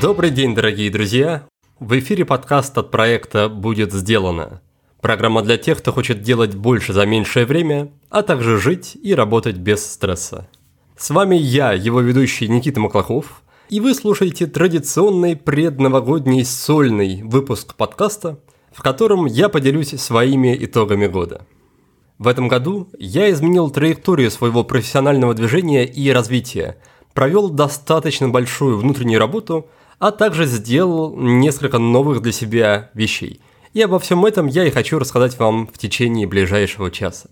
Добрый день, дорогие друзья! В эфире подкаст от проекта «Будет сделано». Программа для тех, кто хочет делать больше за меньшее время, а также жить и работать без стресса. С вами я, его ведущий Никита Маклахов, и вы слушаете традиционный предновогодний сольный выпуск подкаста, в котором я поделюсь своими итогами года. В этом году я изменил траекторию своего профессионального движения и развития, провел достаточно большую внутреннюю работу, а также сделал несколько новых для себя вещей. И обо всем этом я и хочу рассказать вам в течение ближайшего часа.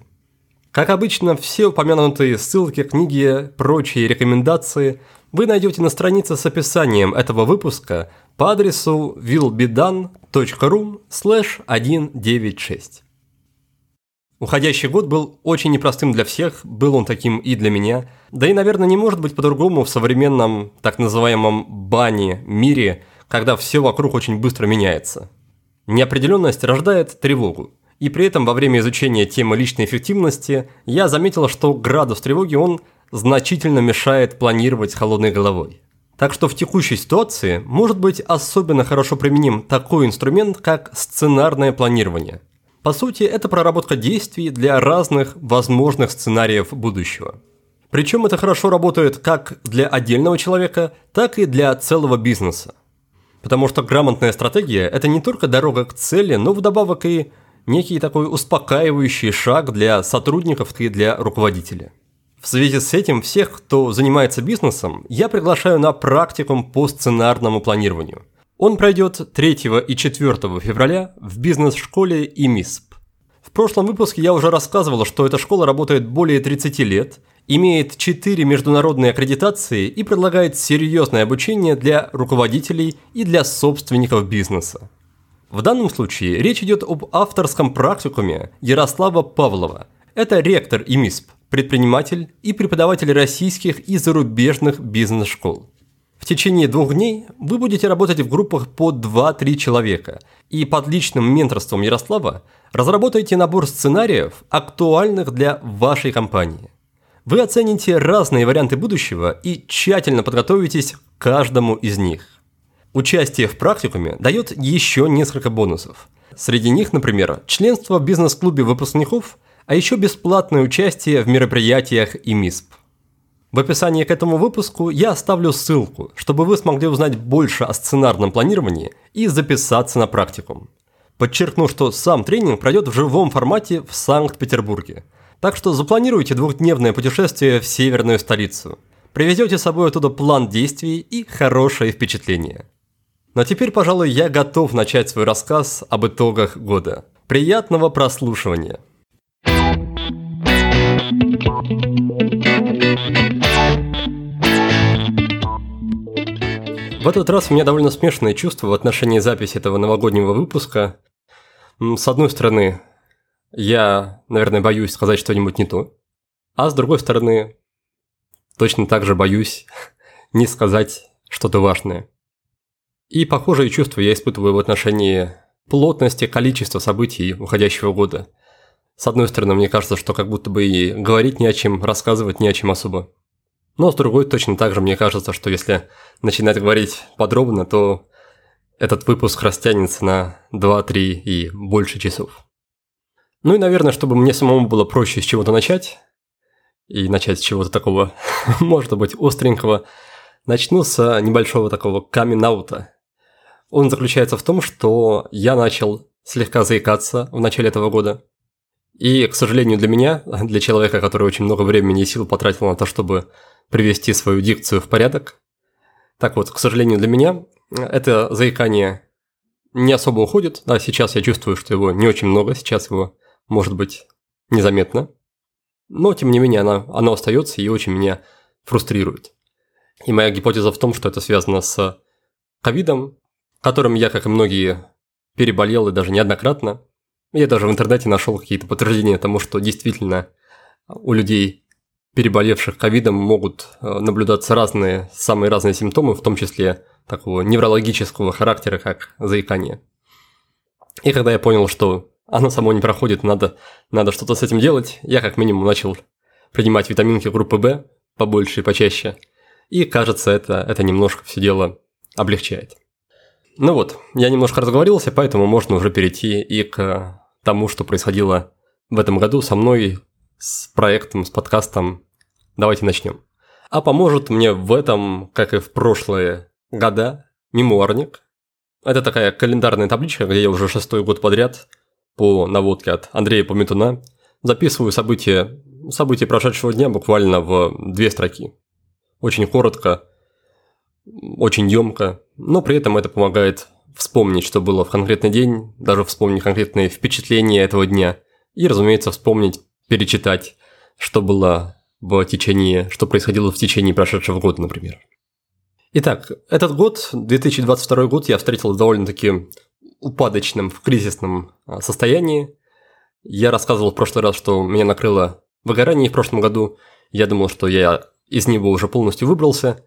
Как обычно, все упомянутые ссылки, книги, прочие рекомендации вы найдете на странице с описанием этого выпуска по адресу willbedone.ru 196. Уходящий год был очень непростым для всех, был он таким и для меня. Да и, наверное, не может быть по-другому в современном, так называемом бане мире, когда все вокруг очень быстро меняется. Неопределенность рождает тревогу. И при этом во время изучения темы личной эффективности я заметил, что градус тревоги он значительно мешает планировать холодной головой. Так что в текущей ситуации может быть особенно хорошо применим такой инструмент, как сценарное планирование – по сути, это проработка действий для разных возможных сценариев будущего. Причем это хорошо работает как для отдельного человека, так и для целого бизнеса. Потому что грамотная стратегия – это не только дорога к цели, но вдобавок и некий такой успокаивающий шаг для сотрудников и для руководителя. В связи с этим всех, кто занимается бизнесом, я приглашаю на практикум по сценарному планированию – он пройдет 3 и 4 февраля в бизнес-школе ИМИСП. В прошлом выпуске я уже рассказывал, что эта школа работает более 30 лет, имеет 4 международные аккредитации и предлагает серьезное обучение для руководителей и для собственников бизнеса. В данном случае речь идет об авторском практикуме Ярослава Павлова. Это ректор ИМИСП, предприниматель и преподаватель российских и зарубежных бизнес-школ. Течение двух дней вы будете работать в группах по 2-3 человека, и под личным менторством Ярослава разработаете набор сценариев, актуальных для вашей компании. Вы оцените разные варианты будущего и тщательно подготовитесь к каждому из них. Участие в практикуме дает еще несколько бонусов. Среди них, например, членство в бизнес-клубе выпускников, а еще бесплатное участие в мероприятиях и МИСП. В описании к этому выпуску я оставлю ссылку, чтобы вы смогли узнать больше о сценарном планировании и записаться на практикум. Подчеркну, что сам тренинг пройдет в живом формате в Санкт-Петербурге. Так что запланируйте двухдневное путешествие в северную столицу. Привезете с собой оттуда план действий и хорошее впечатление. Но теперь, пожалуй, я готов начать свой рассказ об итогах года. Приятного прослушивания! В этот раз у меня довольно смешанные чувства в отношении записи этого новогоднего выпуска. С одной стороны, я, наверное, боюсь сказать что-нибудь не то. А с другой стороны, точно так же боюсь не сказать что-то важное. И похожие чувства я испытываю в отношении плотности, количества событий уходящего года. С одной стороны, мне кажется, что как будто бы и говорить не о чем, рассказывать не о чем особо. Но с другой точно так же мне кажется, что если начинать говорить подробно, то этот выпуск растянется на 2-3 и больше часов. Ну и, наверное, чтобы мне самому было проще с чего-то начать, и начать с чего-то такого, может быть, остренького, начну с небольшого такого камин-аута. Он заключается в том, что я начал слегка заикаться в начале этого года. И, к сожалению, для меня, для человека, который очень много времени и сил потратил на то, чтобы привести свою дикцию в порядок. Так вот, к сожалению для меня, это заикание не особо уходит. Да, сейчас я чувствую, что его не очень много, сейчас его, может быть, незаметно. Но, тем не менее, оно, оно остается и очень меня фрустрирует. И моя гипотеза в том, что это связано с ковидом, которым я, как и многие, переболел и даже неоднократно. Я даже в интернете нашел какие-то подтверждения тому, что действительно у людей переболевших ковидом могут э, наблюдаться разные, самые разные симптомы, в том числе такого неврологического характера, как заикание. И когда я понял, что оно само не проходит, надо, надо что-то с этим делать, я как минимум начал принимать витаминки группы В побольше и почаще. И кажется, это, это немножко все дело облегчает. Ну вот, я немножко разговорился, поэтому можно уже перейти и к тому, что происходило в этом году со мной, с проектом, с подкастом. Давайте начнем. А поможет мне в этом, как и в прошлые года, мемуарник. Это такая календарная табличка, где я уже шестой год подряд по наводке от Андрея Пометуна записываю события, события прошедшего дня буквально в две строки. Очень коротко, очень емко, но при этом это помогает вспомнить, что было в конкретный день, даже вспомнить конкретные впечатления этого дня и, разумеется, вспомнить, перечитать, что было в течение, что происходило в течение прошедшего года, например. Итак, этот год, 2022 год, я встретил довольно-таки упадочном, в кризисном а, состоянии. Я рассказывал в прошлый раз, что меня накрыло выгорание в прошлом году. Я думал, что я из него уже полностью выбрался,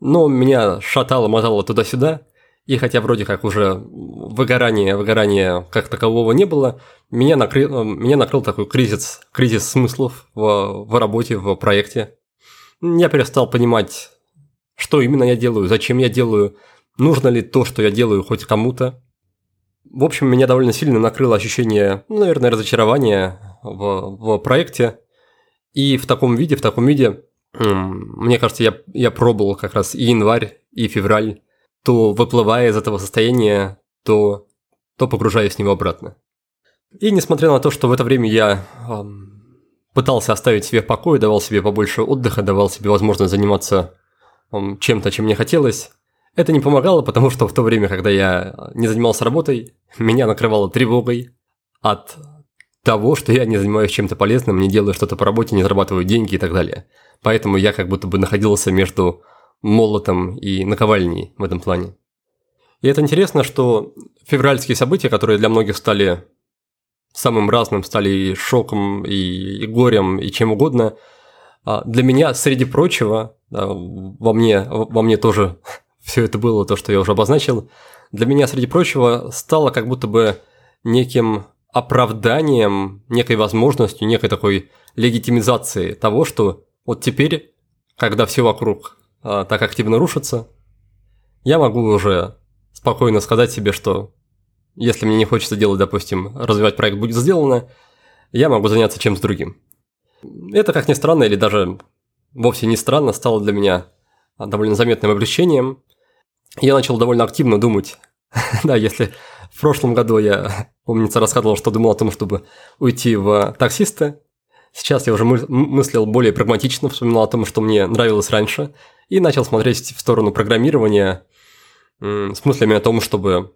но меня шатало-мотало туда-сюда, и хотя вроде как уже выгорания, выгорания как такового не было, меня накрыл, меня накрыл такой кризис, кризис смыслов в, в работе, в проекте. Я перестал понимать, что именно я делаю, зачем я делаю, нужно ли то, что я делаю хоть кому-то. В общем, меня довольно сильно накрыло ощущение, ну, наверное, разочарования в, в проекте. И в таком виде, в таком виде мне кажется, я, я пробовал как раз и январь, и февраль, то выплывая из этого состояния, то, то погружаясь в него обратно. И несмотря на то, что в это время я эм, пытался оставить себе покой, давал себе побольше отдыха, давал себе возможность заниматься эм, чем-то, чем мне хотелось, это не помогало, потому что в то время, когда я не занимался работой, меня накрывало тревогой от того, что я не занимаюсь чем-то полезным, не делаю что-то по работе, не зарабатываю деньги и так далее. Поэтому я как будто бы находился между молотом и наковальней в этом плане. И это интересно, что февральские события, которые для многих стали самым разным, стали и шоком, и, и горем, и чем угодно, а для меня, среди прочего, во мне, во мне тоже все это было, то, что я уже обозначил, для меня, среди прочего, стало как будто бы неким оправданием, некой возможностью, некой такой легитимизацией того, что вот теперь, когда все вокруг а, так активно рушится, я могу уже спокойно сказать себе, что если мне не хочется делать, допустим, развивать проект будет сделано, я могу заняться чем-то другим. Это, как ни странно, или даже вовсе не странно, стало для меня довольно заметным облегчением. Я начал довольно активно думать, да, если в прошлом году я, помнится, рассказывал, что думал о том, чтобы уйти в таксисты. Сейчас я уже мыслил более прагматично, вспоминал о том, что мне нравилось раньше, и начал смотреть в сторону программирования с мыслями о том, чтобы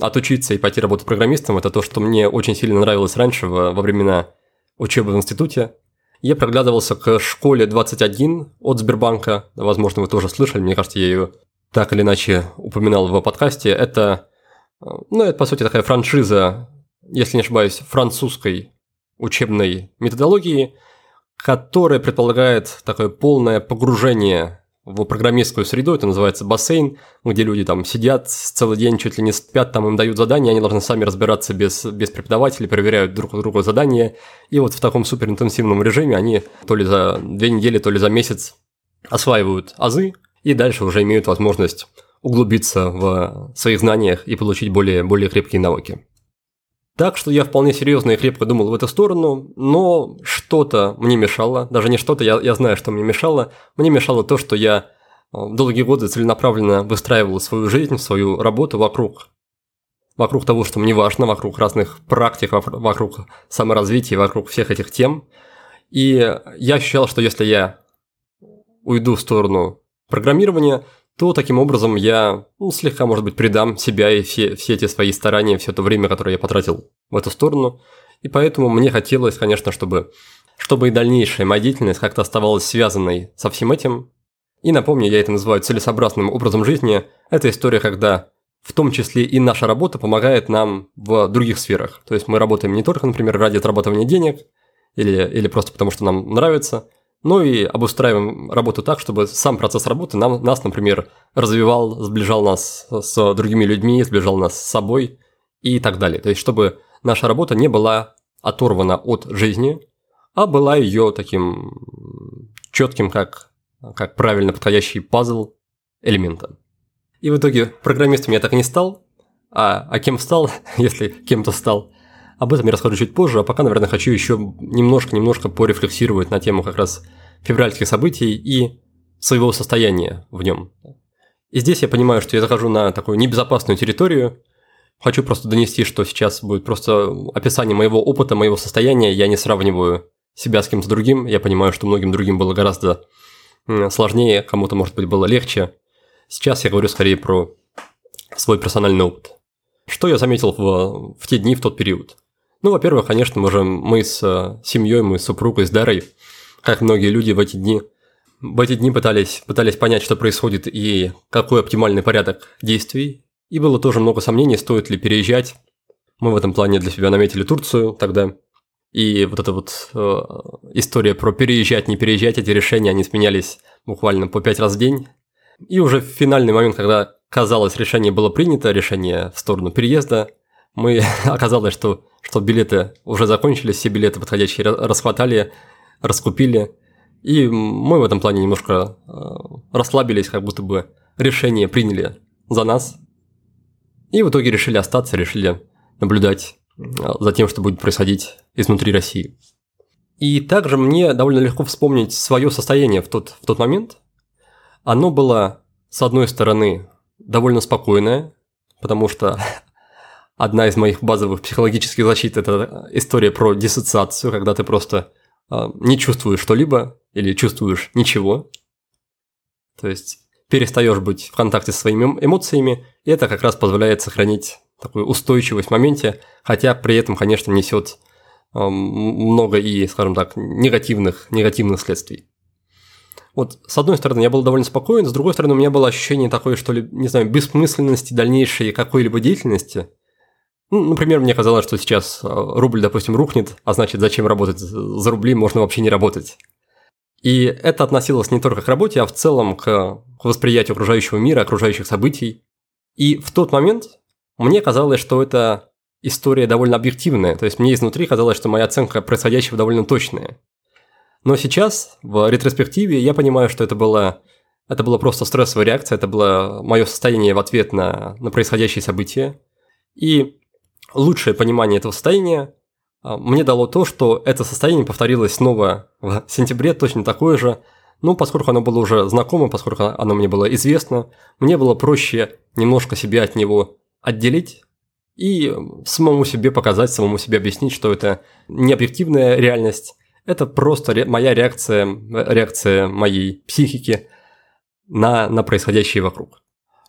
отучиться и пойти работать программистом. Это то, что мне очень сильно нравилось раньше, во, времена учебы в институте. Я проглядывался к школе 21 от Сбербанка. Возможно, вы тоже слышали, мне кажется, я ее так или иначе упоминал в подкасте. Это ну, это, по сути, такая франшиза, если не ошибаюсь, французской учебной методологии, которая предполагает такое полное погружение в программистскую среду, это называется бассейн, где люди там сидят целый день, чуть ли не спят, там им дают задания, они должны сами разбираться без, без преподавателей, проверяют друг у друга задания, и вот в таком суперинтенсивном режиме они то ли за две недели, то ли за месяц осваивают азы, и дальше уже имеют возможность углубиться в своих знаниях и получить более, более крепкие навыки. Так что я вполне серьезно и крепко думал в эту сторону, но что-то мне мешало, даже не что-то, я, я знаю, что мне мешало, мне мешало то, что я э, долгие годы целенаправленно выстраивал свою жизнь, свою работу вокруг вокруг того, что мне важно, вокруг разных практик, вокруг саморазвития, вокруг всех этих тем. И я ощущал, что если я уйду в сторону программирования, то таким образом я ну, слегка, может быть, предам себя и все, все эти свои старания, все то время, которое я потратил в эту сторону. И поэтому мне хотелось, конечно, чтобы, чтобы и дальнейшая моя деятельность как-то оставалась связанной со всем этим. И напомню, я это называю целесообразным образом жизни. Это история, когда в том числе и наша работа помогает нам в других сферах. То есть мы работаем не только, например, ради отрабатывания денег или, или просто потому, что нам нравится – ну и обустраиваем работу так, чтобы сам процесс работы нам, нас, например, развивал, сближал нас с другими людьми, сближал нас с собой и так далее. То есть, чтобы наша работа не была оторвана от жизни, а была ее таким четким, как, как правильно подходящий пазл элемента. И в итоге программистом я так и не стал, а, а кем стал, если кем-то стал, об этом я расскажу чуть позже, а пока, наверное, хочу еще немножко-немножко порефлексировать на тему как раз февральских событий и своего состояния в нем. И здесь я понимаю, что я захожу на такую небезопасную территорию. Хочу просто донести, что сейчас будет просто описание моего опыта, моего состояния. Я не сравниваю себя с кем-то другим. Я понимаю, что многим другим было гораздо сложнее, кому-то, может быть, было легче. Сейчас я говорю скорее про свой персональный опыт. Что я заметил в, в те дни, в тот период? Ну, во-первых, конечно, мы же мы с э, семьей, мы с супругой, с Дарой, как многие люди в эти дни, в эти дни пытались, пытались понять, что происходит и какой оптимальный порядок действий. И было тоже много сомнений, стоит ли переезжать. Мы в этом плане для себя наметили Турцию тогда. И вот эта вот э, история про переезжать, не переезжать, эти решения, они сменялись буквально по пять раз в день. И уже в финальный момент, когда казалось, решение было принято, решение в сторону переезда, мы оказалось, что, что билеты уже закончились, все билеты подходящие расхватали, раскупили. И мы в этом плане немножко э, расслабились, как будто бы решение приняли за нас. И в итоге решили остаться, решили наблюдать э, за тем, что будет происходить изнутри России. И также мне довольно легко вспомнить свое состояние в тот, в тот момент. Оно было, с одной стороны, довольно спокойное, потому что одна из моих базовых психологических защит – это история про диссоциацию, когда ты просто э, не чувствуешь что-либо или чувствуешь ничего. То есть перестаешь быть в контакте со своими эмоциями, и это как раз позволяет сохранить такую устойчивость в моменте, хотя при этом, конечно, несет э, много и, скажем так, негативных, негативных следствий. Вот, с одной стороны, я был довольно спокоен, с другой стороны, у меня было ощущение такое, что ли, не знаю, бессмысленности дальнейшей какой-либо деятельности – например, мне казалось, что сейчас э, рубль, допустим, рухнет, а значит, зачем работать за рубли, можно вообще не работать. И это относилось не только к работе, а в целом к, восприятию окружающего мира, окружающих событий. И в тот момент мне казалось, что это история довольно объективная, то есть мне изнутри казалось, что моя оценка происходящего довольно точная. Но сейчас, в ретроспективе, я понимаю, что это было, это была просто стрессовая реакция, это было мое состояние в ответ на, на происходящие события. И лучшее понимание этого состояния а, мне дало то, что это состояние повторилось снова в сентябре, точно такое же, но поскольку оно было уже знакомо, поскольку оно мне было известно, мне было проще немножко себя от него отделить и самому себе показать, самому себе объяснить, что это не объективная реальность, это просто ре- моя реакция, реакция моей психики на, на происходящее вокруг.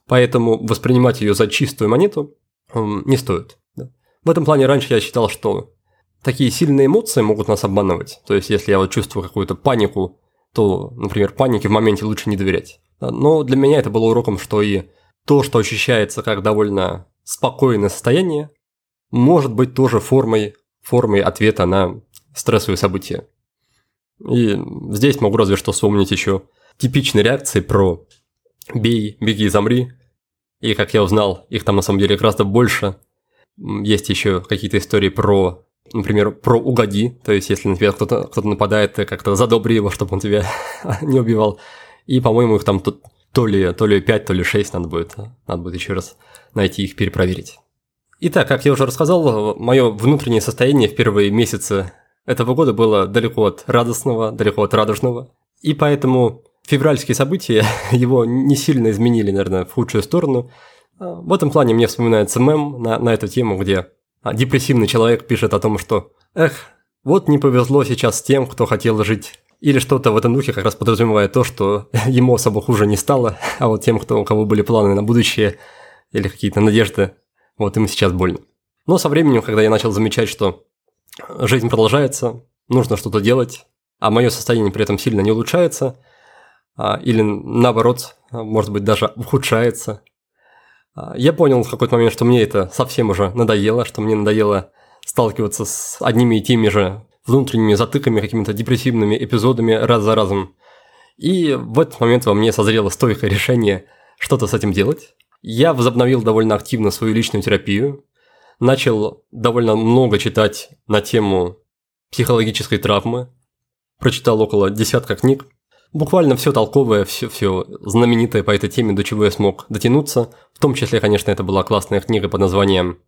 Поэтому воспринимать ее за чистую монету не стоит. В этом плане раньше я считал, что такие сильные эмоции могут нас обманывать. То есть, если я вот чувствую какую-то панику, то, например, панике в моменте лучше не доверять. Но для меня это было уроком, что и то, что ощущается как довольно спокойное состояние, может быть тоже формой, формой ответа на стрессовые события. И здесь могу разве что вспомнить еще типичные реакции про «бей, беги, замри». И, как я узнал, их там на самом деле гораздо больше – есть еще какие-то истории про, например, про угоди. То есть, если на тебя кто-то кто нападает, ты как-то задобри его, чтобы он тебя не убивал. И, по-моему, их там тут то ли, то ли 5, то ли 6 надо будет. Надо будет еще раз найти их, перепроверить. Итак, как я уже рассказал, мое внутреннее состояние в первые месяцы этого года было далеко от радостного, далеко от радужного. И поэтому февральские события его не сильно изменили, наверное, в худшую сторону – в этом плане мне вспоминается мем на, на эту тему, где депрессивный человек пишет о том, что «Эх, вот не повезло сейчас тем, кто хотел жить». Или что-то в этом духе как раз подразумевает то, что ему особо хуже не стало, а вот тем, кто, у кого были планы на будущее или какие-то надежды, вот им сейчас больно. Но со временем, когда я начал замечать, что жизнь продолжается, нужно что-то делать, а мое состояние при этом сильно не улучшается, а, или наоборот, может быть, даже ухудшается, а, я понял в какой-то момент, что мне это совсем уже надоело, что мне надоело сталкиваться с одними и теми же внутренними затыками, какими-то депрессивными эпизодами раз за разом. И в этот момент во мне созрело стойкое решение что-то с этим делать. Я возобновил довольно активно свою личную терапию, начал довольно много читать на тему психологической травмы, прочитал около десятка книг, буквально все толковое, все, все знаменитое по этой теме, до чего я смог дотянуться. В том числе, конечно, это была классная книга под названием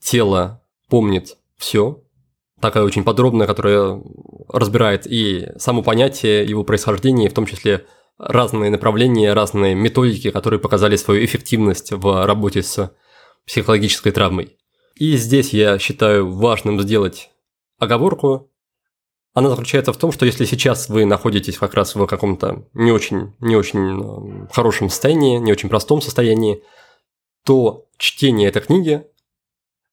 «Тело помнит все». Такая очень подробная, которая разбирает и само понятие, его происхождение, в том числе разные направления, разные методики, которые показали свою эффективность в работе с психологической травмой. И здесь я считаю важным сделать оговорку. Она заключается в том, что если сейчас вы находитесь как раз в каком-то не очень, не очень хорошем состоянии, не очень простом состоянии, то чтение этой книги,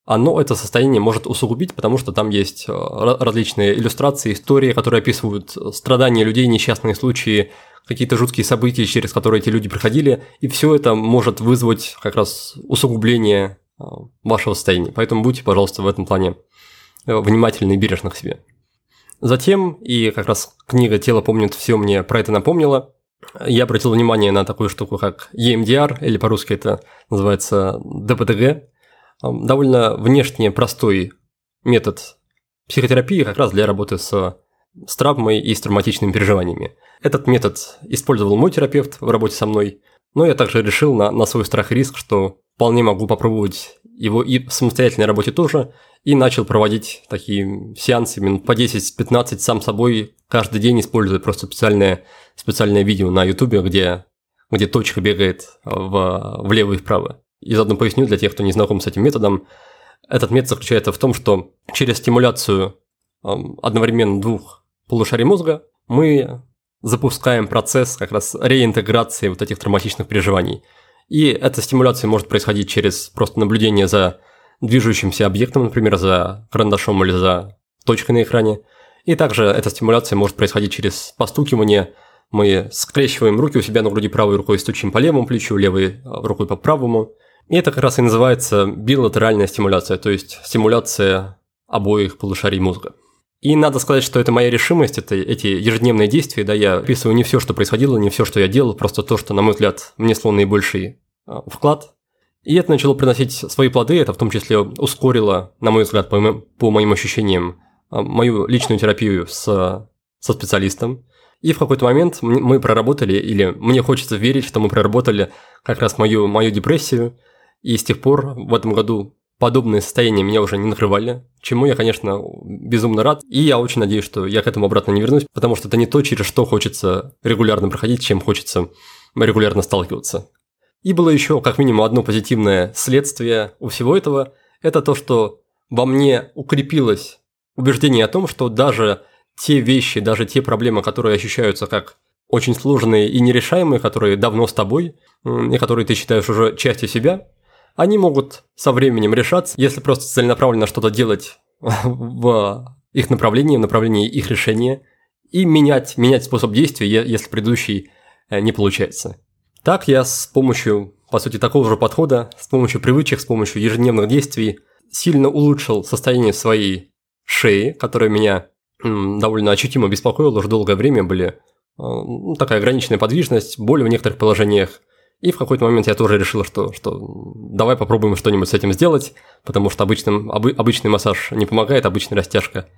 оно это состояние может усугубить, потому что там есть э, различные иллюстрации, истории, которые описывают страдания людей, несчастные случаи, какие-то жуткие события, через которые эти люди проходили, и все это может вызвать как раз усугубление э, вашего состояния. Поэтому будьте, пожалуйста, в этом плане э, внимательны и бережны к себе. Затем, и как раз книга «Тело помнит все» мне про это напомнила, я обратил внимание на такую штуку, как EMDR, или по-русски это называется ДПТГ. Довольно внешне простой метод психотерапии как раз для работы с, с травмой и с травматичными переживаниями. Этот метод использовал мой терапевт в работе со мной, но я также решил на, на свой страх и риск, что вполне могу попробовать его и в самостоятельной работе тоже, и начал проводить такие сеансы минут по 10-15 сам собой каждый день, используя просто специальное, специальное видео на ютубе, где, где точка бегает в, влево и вправо. И заодно поясню для тех, кто не знаком с этим методом. Этот метод заключается в том, что через стимуляцию одновременно двух полушарий мозга мы запускаем процесс как раз реинтеграции вот этих травматичных переживаний. И эта стимуляция может происходить через просто наблюдение за движущимся объектом, например, за карандашом или за точкой на экране. И также эта стимуляция может происходить через постукивание. Мы скрещиваем руки у себя на груди правой рукой, стучим по левому плечу, левой рукой по правому. И это как раз и называется билатеральная стимуляция, то есть стимуляция обоих полушарий мозга. И надо сказать, что это моя решимость, это эти ежедневные действия, да, я описываю не все, что происходило, не все, что я делал, просто то, что, на мой взгляд, внесло наибольший а, вклад. И это начало приносить свои плоды, это в том числе ускорило, на мой взгляд, по, моим, по моим ощущениям, а, мою личную терапию с, со специалистом. И в какой-то момент мы проработали, или мне хочется верить, что мы проработали как раз мою, мою депрессию, и с тех пор в этом году подобные состояния меня уже не накрывали, чему я, конечно, безумно рад. И я очень надеюсь, что я к этому обратно не вернусь, потому что это не то, через что хочется регулярно проходить, чем хочется регулярно сталкиваться. И было еще как минимум одно позитивное следствие у всего этого. Это то, что во мне укрепилось убеждение о том, что даже те вещи, даже те проблемы, которые ощущаются как очень сложные и нерешаемые, которые давно с тобой, и которые ты считаешь уже частью себя, они могут со временем решаться, если просто целенаправленно что-то делать в их направлении, в направлении их решения, и менять, менять способ действия, если предыдущий э, не получается. Так я с помощью, по сути, такого же подхода, с помощью привычек, с помощью ежедневных действий сильно улучшил состояние своей шеи, которая меня довольно ощутимо беспокоила уже долгое время, были э, ну, такая ограниченная подвижность, боль в некоторых положениях, и в какой-то момент я тоже решил, что, что давай попробуем что-нибудь с этим сделать, потому что обычным, обы, обычный массаж не помогает, обычная растяжка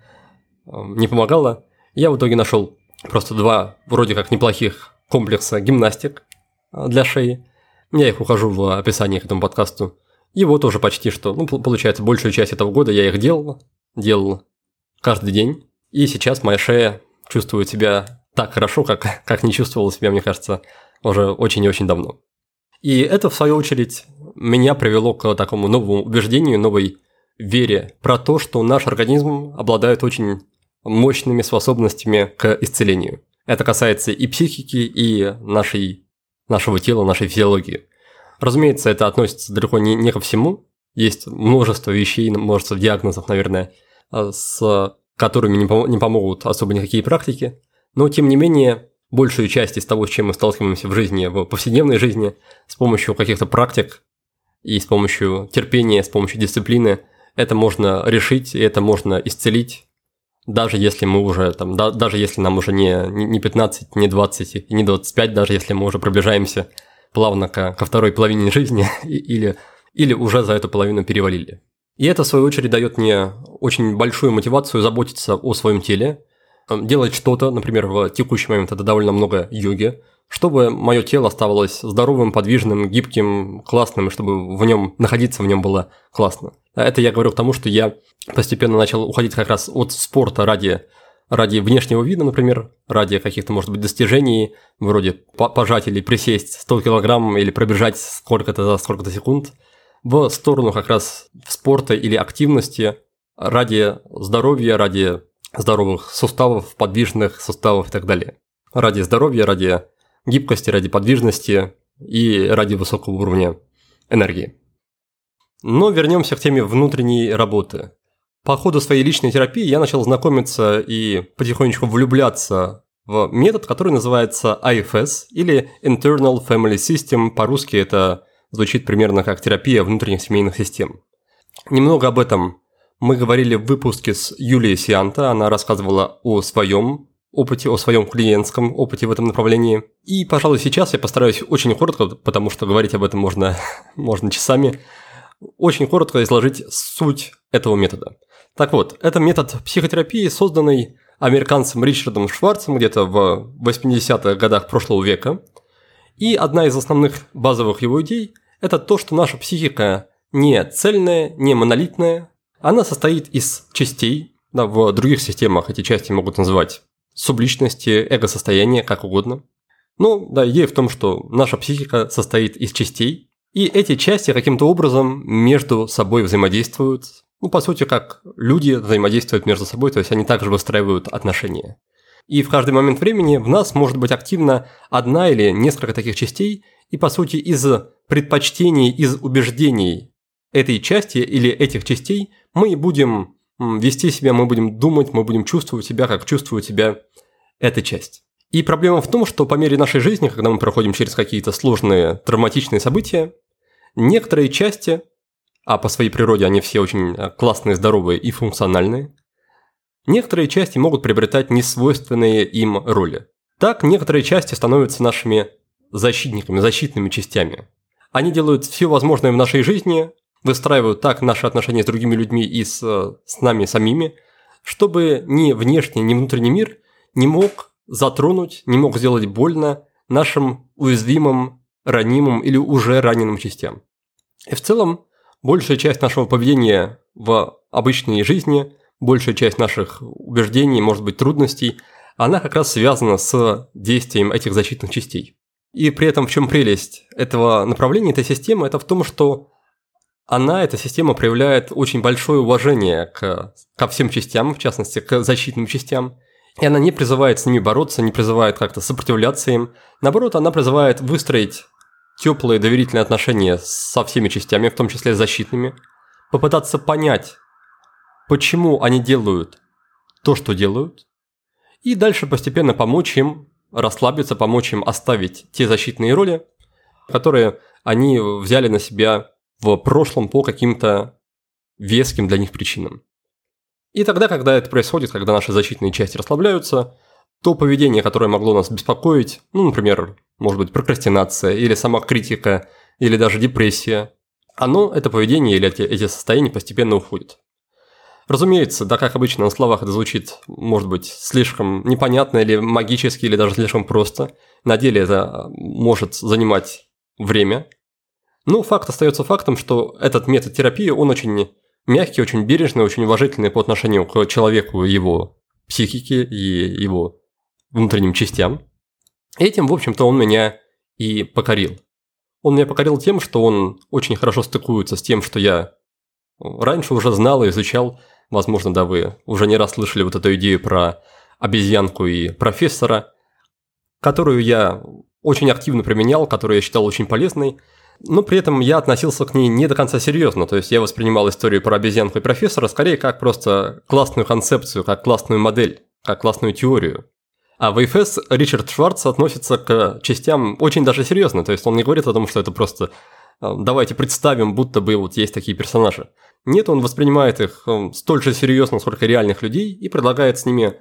э, не помогала. Я в итоге нашел просто два вроде как неплохих комплекса гимнастик э, для шеи. Я их ухожу в описании к этому подкасту. И вот уже почти что, ну, получается, большую часть этого года я их делал, делал каждый день. И сейчас моя шея чувствует себя так хорошо, как, как не чувствовала себя, мне кажется, уже очень и очень давно. И это, в свою очередь, меня привело к такому новому убеждению, новой вере про то, что наш организм обладает очень мощными способностями к исцелению. Это касается и психики, и нашей, нашего тела, нашей физиологии. Разумеется, это относится далеко не, не ко всему. Есть множество вещей, множество диагнозов, наверное, с которыми не, пом- не помогут особо никакие практики. Но, тем не менее, большую часть из того, с чем мы сталкиваемся в жизни, в повседневной жизни, с помощью каких-то практик и с помощью терпения, с помощью дисциплины, это можно решить, и это можно исцелить, даже если мы уже, там, да, даже если нам уже не, не 15, не 20 и не 25, даже если мы уже приближаемся плавно ко, ко второй половине жизни или, или уже за эту половину перевалили. И это, в свою очередь, дает мне очень большую мотивацию заботиться о своем теле, делать что-то, например, в текущий момент это довольно много йоги, чтобы мое тело оставалось здоровым, подвижным, гибким, классным, чтобы в нем находиться в нем было классно. Это я говорю к тому, что я постепенно начал уходить как раз от спорта ради, ради внешнего вида, например, ради каких-то, может быть, достижений, вроде пожать или присесть 100 килограмм или пробежать сколько-то за сколько-то секунд, в сторону как раз спорта или активности ради здоровья, ради здоровых суставов, подвижных суставов и так далее. Ради здоровья, ради гибкости, ради подвижности и ради высокого уровня энергии. Но вернемся к теме внутренней работы. По ходу своей личной терапии я начал знакомиться и потихонечку влюбляться в метод, который называется IFS или Internal Family System. По-русски это звучит примерно как терапия внутренних семейных систем. Немного об этом мы говорили в выпуске с Юлией Сианта. Она рассказывала о своем опыте, о своем клиентском опыте в этом направлении. И, пожалуй, сейчас я постараюсь очень коротко, потому что говорить об этом можно, можно часами, очень коротко изложить суть этого метода. Так вот, это метод психотерапии, созданный американцем Ричардом Шварцем где-то в 80-х годах прошлого века. И одна из основных базовых его идей – это то, что наша психика не цельная, не монолитная, она состоит из частей, да, в других системах эти части могут называть субличности, эго-состояние, как угодно. Ну, да, идея в том, что наша психика состоит из частей, и эти части каким-то образом между собой взаимодействуют. Ну, по сути, как люди взаимодействуют между собой, то есть они также выстраивают отношения. И в каждый момент времени в нас может быть активна одна или несколько таких частей, и по сути из предпочтений, из убеждений этой части или этих частей мы будем вести себя, мы будем думать, мы будем чувствовать себя, как чувствует себя эта часть. И проблема в том, что по мере нашей жизни, когда мы проходим через какие-то сложные травматичные события, некоторые части, а по своей природе они все очень э, классные, здоровые и функциональные, некоторые части могут приобретать несвойственные им роли. Так, некоторые части становятся нашими защитниками, защитными частями. Они делают все возможное в нашей жизни, выстраивают так наши отношения с другими людьми и с, с нами самими, чтобы ни внешний, ни внутренний мир не мог затронуть, не мог сделать больно нашим уязвимым, ранимым или уже раненым частям. И в целом, большая часть нашего поведения в обычной жизни, большая часть наших убеждений, может быть, трудностей, она как раз связана с действием этих защитных частей. И при этом в чем прелесть этого направления, этой системы, это в том, что она, эта система, проявляет очень большое уважение к, ко всем частям, в частности, к защитным частям. И она не призывает с ними бороться, не призывает как-то сопротивляться им. Наоборот, она призывает выстроить теплые доверительные отношения со всеми частями, в том числе защитными, попытаться понять, почему они делают то, что делают, и дальше постепенно помочь им расслабиться, помочь им оставить те защитные роли, которые они взяли на себя в прошлом по каким-то веским для них причинам. И тогда, когда это происходит, когда наши защитные части расслабляются, то поведение, которое могло нас беспокоить, ну, например, может быть, прокрастинация или самокритика, или даже депрессия, оно, это поведение или эти, эти состояния постепенно уходят. Разумеется, да, как обычно на словах это звучит, может быть, слишком непонятно или магически, или даже слишком просто. На деле это может занимать время, ну, факт остается фактом, что этот метод терапии, он очень мягкий, очень бережный, очень уважительный по отношению к человеку, его психике и его внутренним частям. Этим, в общем-то, он меня и покорил. Он меня покорил тем, что он очень хорошо стыкуется с тем, что я раньше уже знал и изучал. Возможно, да, вы уже не раз слышали вот эту идею про обезьянку и профессора, которую я очень активно применял, которую я считал очень полезной – но при этом я относился к ней не до конца серьезно. То есть я воспринимал историю про обезьянку и профессора скорее как просто классную концепцию, как классную модель, как классную теорию. А в ИФС Ричард Шварц относится к частям очень даже серьезно. То есть он не говорит о том, что это просто э, давайте представим, будто бы вот есть такие персонажи. Нет, он воспринимает их э, столь же серьезно, сколько реальных людей, и предлагает с ними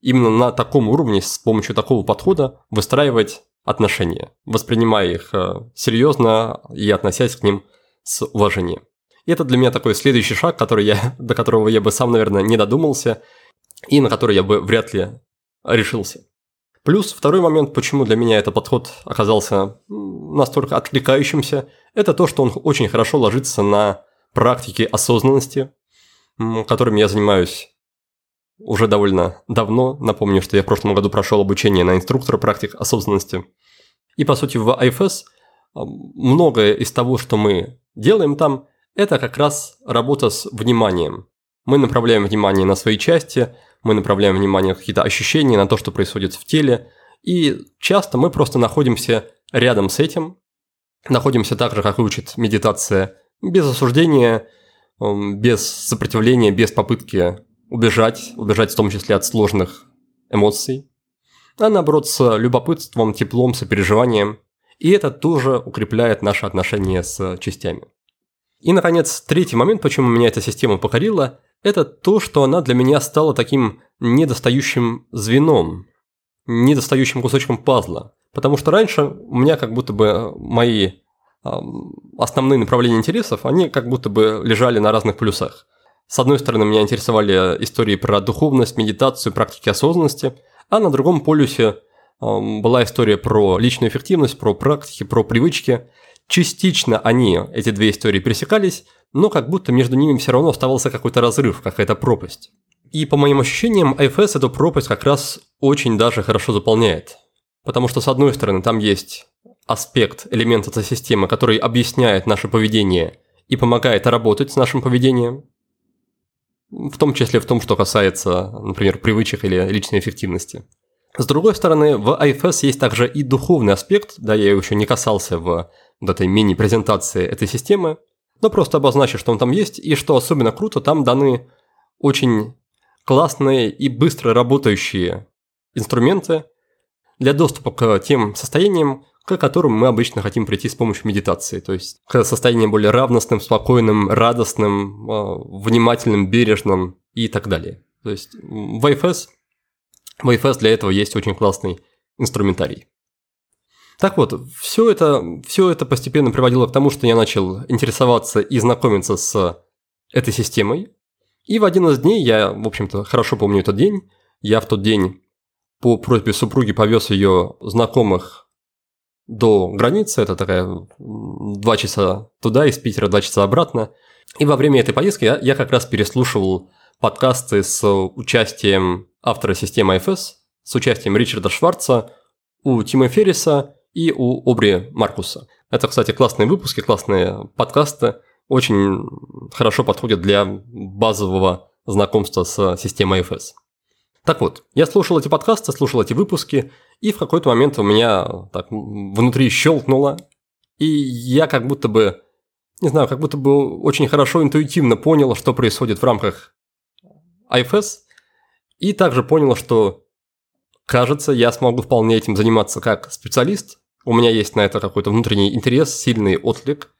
именно на таком уровне, с помощью такого подхода, выстраивать отношения, воспринимая их э, серьезно и относясь к ним с уважением. И это для меня такой следующий шаг, который я, до которого я бы сам, наверное, не додумался, и на который я бы вряд ли решился. Плюс второй момент, почему для меня этот подход оказался настолько откликающимся, это то, что он очень хорошо ложится на практике осознанности, которыми я занимаюсь уже довольно давно. Напомню, что я в прошлом году прошел обучение на инструктора практик осознанности. И, по сути, в IFS а, многое из того, что мы делаем там, это как раз работа с вниманием. Мы направляем внимание на свои части – мы направляем внимание на какие-то ощущения, на то, что происходит в теле, и часто мы просто находимся рядом с этим, находимся так же, как учит медитация, без осуждения, без сопротивления, без попытки убежать, убежать в том числе от сложных эмоций, а наоборот с любопытством, теплом, сопереживанием. И это тоже укрепляет наши отношения с частями. И, наконец, третий момент, почему меня эта система покорила, это то, что она для меня стала таким недостающим звеном, недостающим кусочком пазла. Потому что раньше у меня как будто бы мои основные направления интересов, они как будто бы лежали на разных плюсах. С одной стороны, меня интересовали истории про духовность, медитацию, практики осознанности, а на другом полюсе была история про личную эффективность, про практики, про привычки. Частично они, эти две истории, пересекались, но как будто между ними все равно оставался какой-то разрыв, какая-то пропасть. И по моим ощущениям, IFS эту пропасть как раз очень даже хорошо заполняет. Потому что, с одной стороны, там есть аспект, элемент этой системы, который объясняет наше поведение и помогает работать с нашим поведением, в том числе в том, что касается, например, привычек или личной эффективности. С другой стороны, в IFS есть также и духовный аспект, да, я еще не касался в вот этой мини-презентации этой системы, но просто обозначу, что он там есть, и что особенно круто, там даны очень классные и быстро работающие инструменты для доступа к тем состояниям, к которым мы обычно хотим прийти с помощью медитации. То есть к состояниям более равностным, спокойным, радостным, а, внимательным, бережным и так далее. То есть в IFS для этого есть очень классный инструментарий. Так вот, все это, все это постепенно приводило к тому, что я начал интересоваться и знакомиться с этой системой. И в один из дней, я, в общем-то, хорошо помню этот день, я в тот день по просьбе супруги повез ее знакомых до границы, это такая два часа туда, из Питера два часа обратно. И во время этой поездки я, я как раз переслушивал подкасты с участием автора системы IFS, с участием Ричарда Шварца, у Тима Ферриса и у Обри Маркуса. Это, кстати, классные выпуски, классные подкасты, очень хорошо подходят для базового знакомства с системой IFS. Так вот, я слушал эти подкасты, слушал эти выпуски, и в какой-то момент у меня так внутри щелкнуло, и я как будто бы, не знаю, как будто бы очень хорошо интуитивно понял, что происходит в рамках IFS, и также понял, что, кажется, я смогу вполне этим заниматься как специалист, у меня есть на это какой-то внутренний интерес, сильный отклик.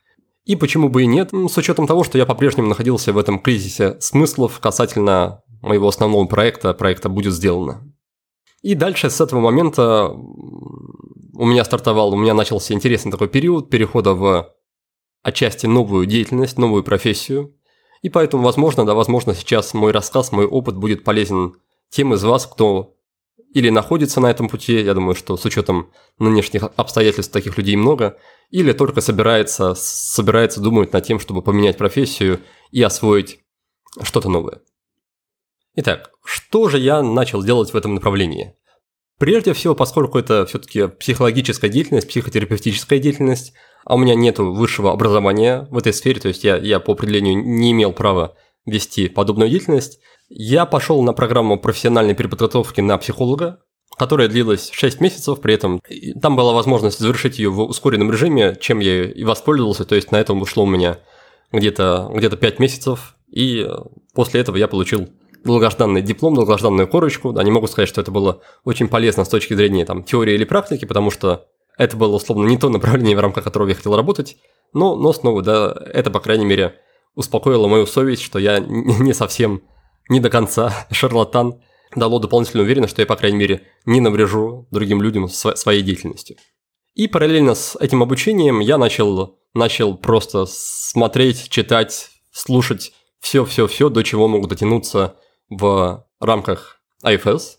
И почему бы и нет, с учетом того, что я по-прежнему находился в этом кризисе смыслов касательно моего основного проекта, проекта будет сделано. И дальше с этого момента у меня стартовал, у меня начался интересный такой период перехода в отчасти новую деятельность, новую профессию. И поэтому, возможно, да, возможно, сейчас мой рассказ, мой опыт будет полезен тем из вас, кто или находится на этом пути, я думаю, что с учетом нынешних обстоятельств таких людей много, или только собирается, собирается думать над тем, чтобы поменять профессию и освоить что-то новое. Итак, что же я начал делать в этом направлении? Прежде всего, поскольку это все-таки психологическая деятельность, психотерапевтическая деятельность, а у меня нет высшего образования в этой сфере, то есть я, я по определению не имел права вести подобную деятельность, я пошел на программу профессиональной переподготовки на психолога, которая длилась 6 месяцев, при этом там была возможность завершить ее в ускоренном режиме, чем я и воспользовался, то есть на этом ушло у меня где-то где 5 месяцев, и после этого я получил долгожданный диплом, долгожданную корочку. Да, не могу сказать, что это было очень полезно с точки зрения там, теории или практики, потому что это было условно не то направление, в рамках которого я хотел работать, но, но снова, да, это, по крайней мере, успокоило мою совесть, что я не совсем не до конца шарлатан, дало дополнительную уверенность, что я, по крайней мере, не наврежу другим людям своей деятельностью. И параллельно с этим обучением я начал, начал просто смотреть, читать слушать все-все-все, до чего могут дотянуться в рамках IFS.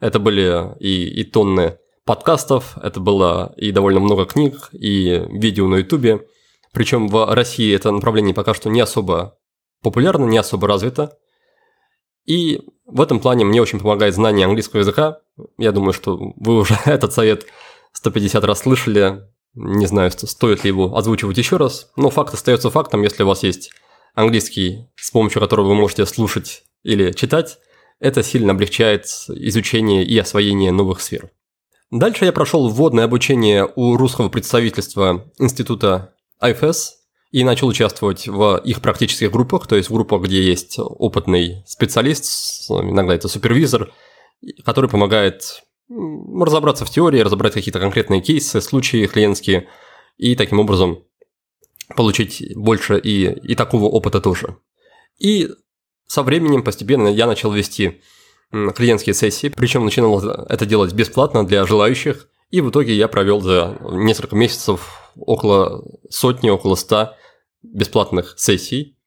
Это были и, и тонны подкастов, это было и довольно много книг, и видео на Ютубе. Причем в России это направление пока что не особо популярно, не особо развито. И в этом плане мне очень помогает знание английского языка. Я думаю, что вы уже этот совет 150 раз слышали. Не знаю, стоит ли его озвучивать еще раз. Но факт остается фактом, если у вас есть английский, с помощью которого вы можете слушать или читать, это сильно облегчает изучение и освоение новых сфер. Дальше я прошел вводное обучение у русского представительства института IFS и начал участвовать в их практических группах, то есть в группах, где есть опытный специалист, иногда это супервизор, который помогает разобраться в теории, разобрать какие-то конкретные кейсы, случаи клиентские, и таким образом получить больше и, и такого опыта тоже. И со временем постепенно я начал вести клиентские сессии, причем начинал это делать бесплатно для желающих, и в итоге я провел за несколько месяцев около сотни, около ста бесплатных сессий.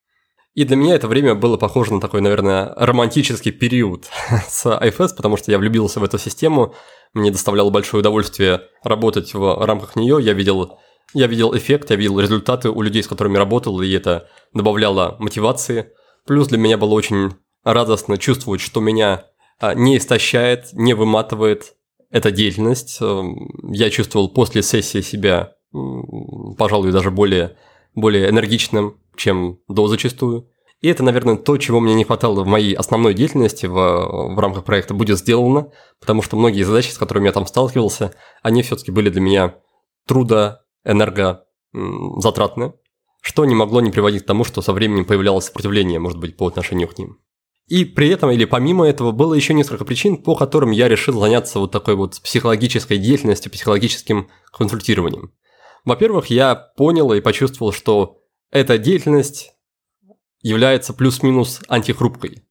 И для меня это время было похоже на такой, наверное, романтический период с IFS, потому что я влюбился в эту систему, мне доставляло большое удовольствие работать в рамках нее, я видел, я видел эффект, я видел результаты у людей, с которыми работал, и это добавляло мотивации. Плюс для меня было очень радостно чувствовать, что меня а, не истощает, не выматывает эта деятельность. Эм, я чувствовал после сессии себя, пожалуй, даже более, более энергичным, чем до зачастую. И это, наверное, то, чего мне не хватало в моей основной деятельности в, в рамках проекта будет сделано, потому что многие задачи, с которыми я там сталкивался, они все-таки были для меня трудо, энерго затратны, что не могло не приводить к тому, что со временем появлялось сопротивление, может быть, по отношению к ним. И при этом, или помимо этого, было еще несколько причин, по которым я решил заняться вот такой вот психологической деятельностью, психологическим консультированием. Во-первых, я понял и почувствовал, что эта деятельность является плюс-минус антихрупкой.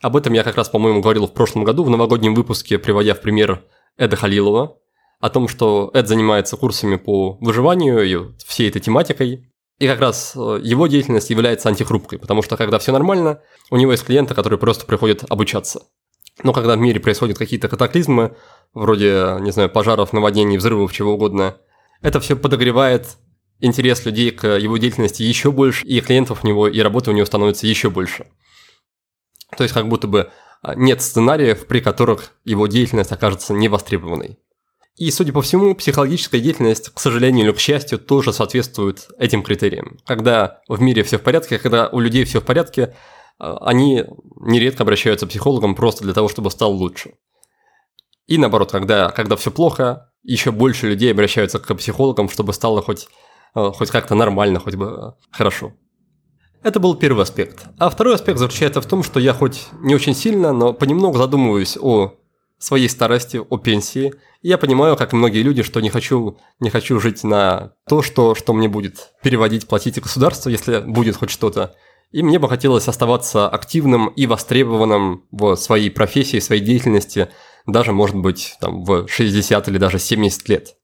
Об этом я как раз, по-моему, говорил в прошлом году в новогоднем выпуске, приводя в пример Эда Халилова, о том, что Эд занимается курсами по выживанию и всей этой тематикой. И как раз э, его деятельность является антихрупкой, потому что когда все нормально, у него есть клиенты, которые просто приходят обучаться. Но когда в мире происходят какие-то катаклизмы, вроде, не знаю, пожаров, наводнений, взрывов, чего угодно, это все подогревает интерес людей к его деятельности еще больше, и клиентов у него, и работы у него становится еще больше. То есть как будто бы а, нет сценариев, при которых его деятельность окажется невостребованной. И, судя по всему, психологическая деятельность, к сожалению или к счастью, тоже соответствует этим критериям. Когда в мире все в порядке, когда у людей все в порядке, а, они нередко обращаются к психологам просто для того, чтобы стал лучше. И наоборот, когда, когда все плохо, еще больше людей обращаются к психологам, чтобы стало хоть, а, хоть как-то нормально, хоть бы а, хорошо. Это был первый аспект. А второй аспект заключается в том, что я хоть не очень сильно, но понемногу задумываюсь о своей старости, о пенсии. И я понимаю, как и многие люди, что не хочу, не хочу жить на то, что, что мне будет переводить, платить государство, если будет хоть что-то. И мне бы хотелось оставаться активным и востребованным в своей профессии, своей деятельности, даже, может быть, там, в 60 или даже 70 лет.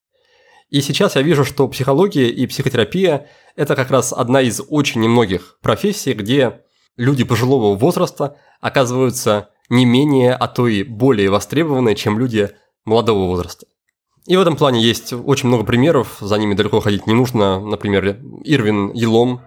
И сейчас я вижу, что психология и психотерапия – это как раз одна из очень немногих профессий, где люди пожилого возраста оказываются не менее, а то и более востребованные, чем люди молодого возраста. И в этом плане есть очень много примеров, за ними далеко ходить не нужно. Например, Ирвин Елом,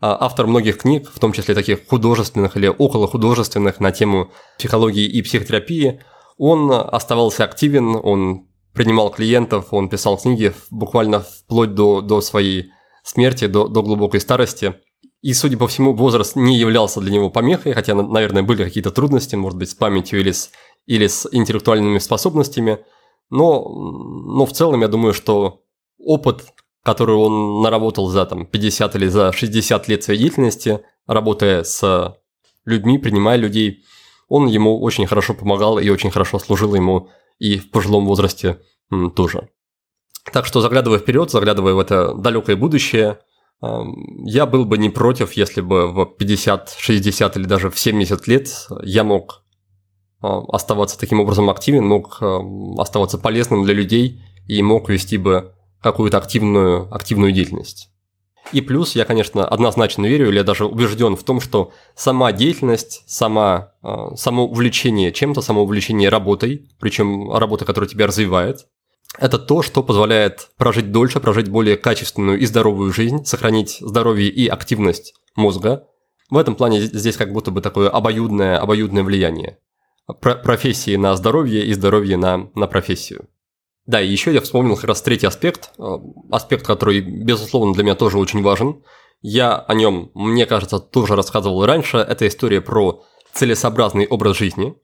а, автор многих книг, в том числе таких художественных или около художественных на тему психологии и психотерапии, он оставался активен, он принимал клиентов, он писал книги буквально вплоть до, до своей смерти, до, до глубокой старости – и, судя по всему, возраст не являлся для него помехой, хотя, наверное, были какие-то трудности, может быть, с памятью или с, или с интеллектуальными способностями. Но, но в целом я думаю, что опыт, который он наработал за там, 50 или за 60 лет своей деятельности, работая с людьми, принимая людей, он ему очень хорошо помогал и очень хорошо служил ему и в пожилом возрасте тоже. Так что заглядывая вперед, заглядывая в это далекое будущее – я был бы не против, если бы в 50, 60 или даже в 70 лет я мог а, оставаться таким образом активен, мог а, оставаться полезным для людей и мог вести бы какую-то активную, активную деятельность. И плюс я, конечно, однозначно верю, или я даже убежден в том, что сама деятельность, сама, э, само увлечение чем-то, само увлечение работой, причем работа, которая тебя развивает, это то, что позволяет прожить дольше, прожить более качественную и здоровую жизнь, сохранить здоровье и активность мозга. В этом плане здесь как будто бы такое обоюдное, обоюдное влияние. Про профессии на здоровье и здоровье на, на профессию. Да, и еще я вспомнил как раз третий аспект, э, аспект, который, безусловно, для меня тоже очень важен. Я о нем, мне кажется, тоже рассказывал раньше. Это история про целесообразный образ жизни.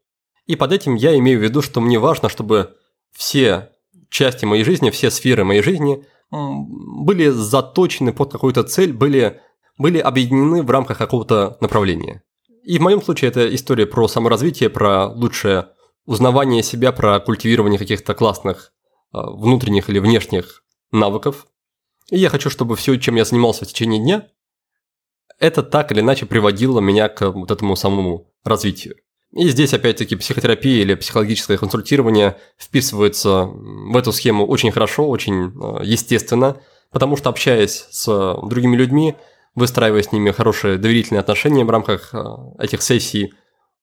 И под этим я имею в виду, что мне важно, чтобы все части моей жизни, все сферы моей жизни были заточены под какую-то цель, были, были объединены в рамках какого-то направления. И в моем случае это история про саморазвитие, про лучшее узнавание себя, про культивирование каких-то классных а, внутренних или внешних навыков. И я хочу, чтобы все, чем я занимался в течение дня, это так или иначе приводило меня к вот этому самому развитию. И здесь, опять-таки, психотерапия или психологическое консультирование вписывается в эту схему очень хорошо, очень а, естественно, потому что, общаясь с другими людьми, выстраивая с ними хорошие доверительные отношения в рамках а, этих сессий,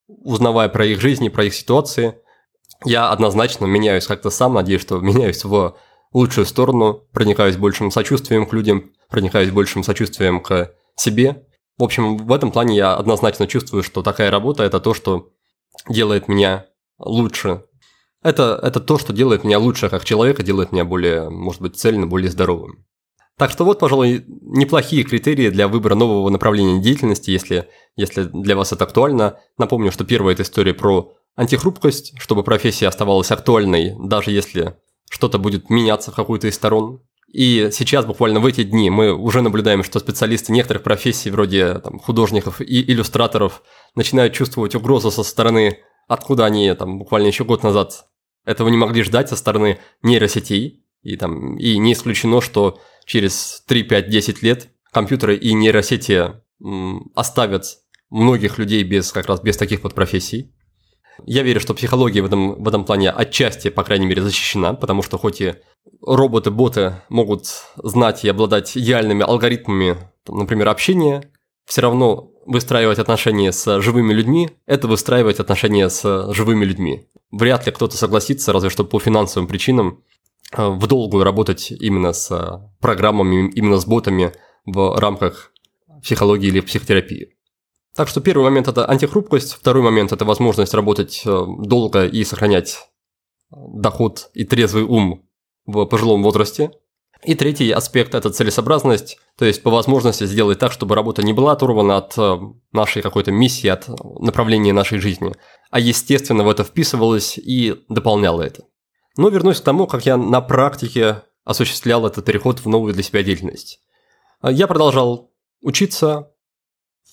узнавая про их жизни, про их ситуации, я однозначно меняюсь как-то сам, надеюсь, что меняюсь в лучшую сторону, проникаюсь большим сочувствием к людям, проникаюсь большим сочувствием к себе. В общем, в этом плане я однозначно чувствую, что такая работа – это то, что делает меня лучше. Это, это то, что делает меня лучше как человека, делает меня более, может быть, цельным, более здоровым. Так что вот, пожалуй, неплохие критерии для выбора нового направления деятельности, если, если для вас это актуально. Напомню, что первая – это история про антихрупкость, чтобы профессия оставалась актуальной, даже если что-то будет меняться в какую-то из сторон. И сейчас, буквально в эти дни, мы уже наблюдаем, что специалисты некоторых профессий, вроде там, художников и иллюстраторов, начинают чувствовать угрозу со стороны, откуда они там, буквально еще год назад этого не могли ждать со стороны нейросетей. И, там, и не исключено, что через 3, 5, 10 лет компьютеры и нейросети оставят многих людей без, как раз без таких вот профессий. Я верю, что психология в этом, в этом плане отчасти, по крайней мере, защищена, потому что хоть и роботы-боты могут знать и обладать идеальными алгоритмами, например, общения, все равно выстраивать отношения с живыми людьми – это выстраивать отношения с живыми людьми. Вряд ли кто-то согласится, разве что по финансовым причинам, э, в долгую работать именно с программами, именно с ботами в рамках психологии или психотерапии. Так что первый момент – это антихрупкость, второй момент – это возможность работать э, долго и сохранять э, доход и трезвый ум в пожилом возрасте. И третий аспект – это целесообразность, то есть по возможности сделать так, чтобы работа не была оторвана от э, нашей какой-то миссии, от направления нашей жизни, а естественно в это вписывалась и дополняла это. Но вернусь к тому, как я на практике осуществлял этот переход в новую для себя деятельность. Я продолжал учиться,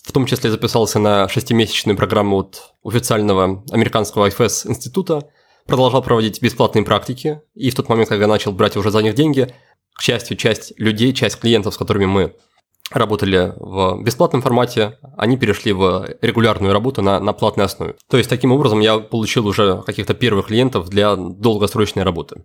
в том числе записался на шестимесячную программу от официального американского IFS института, продолжал проводить бесплатные практики, и в тот момент, когда начал брать уже за них деньги, к счастью, часть людей, часть клиентов, с которыми мы работали в бесплатном формате, они перешли в регулярную работу на, на платной основе. То есть, таким образом, я получил уже каких-то первых клиентов для долгосрочной работы.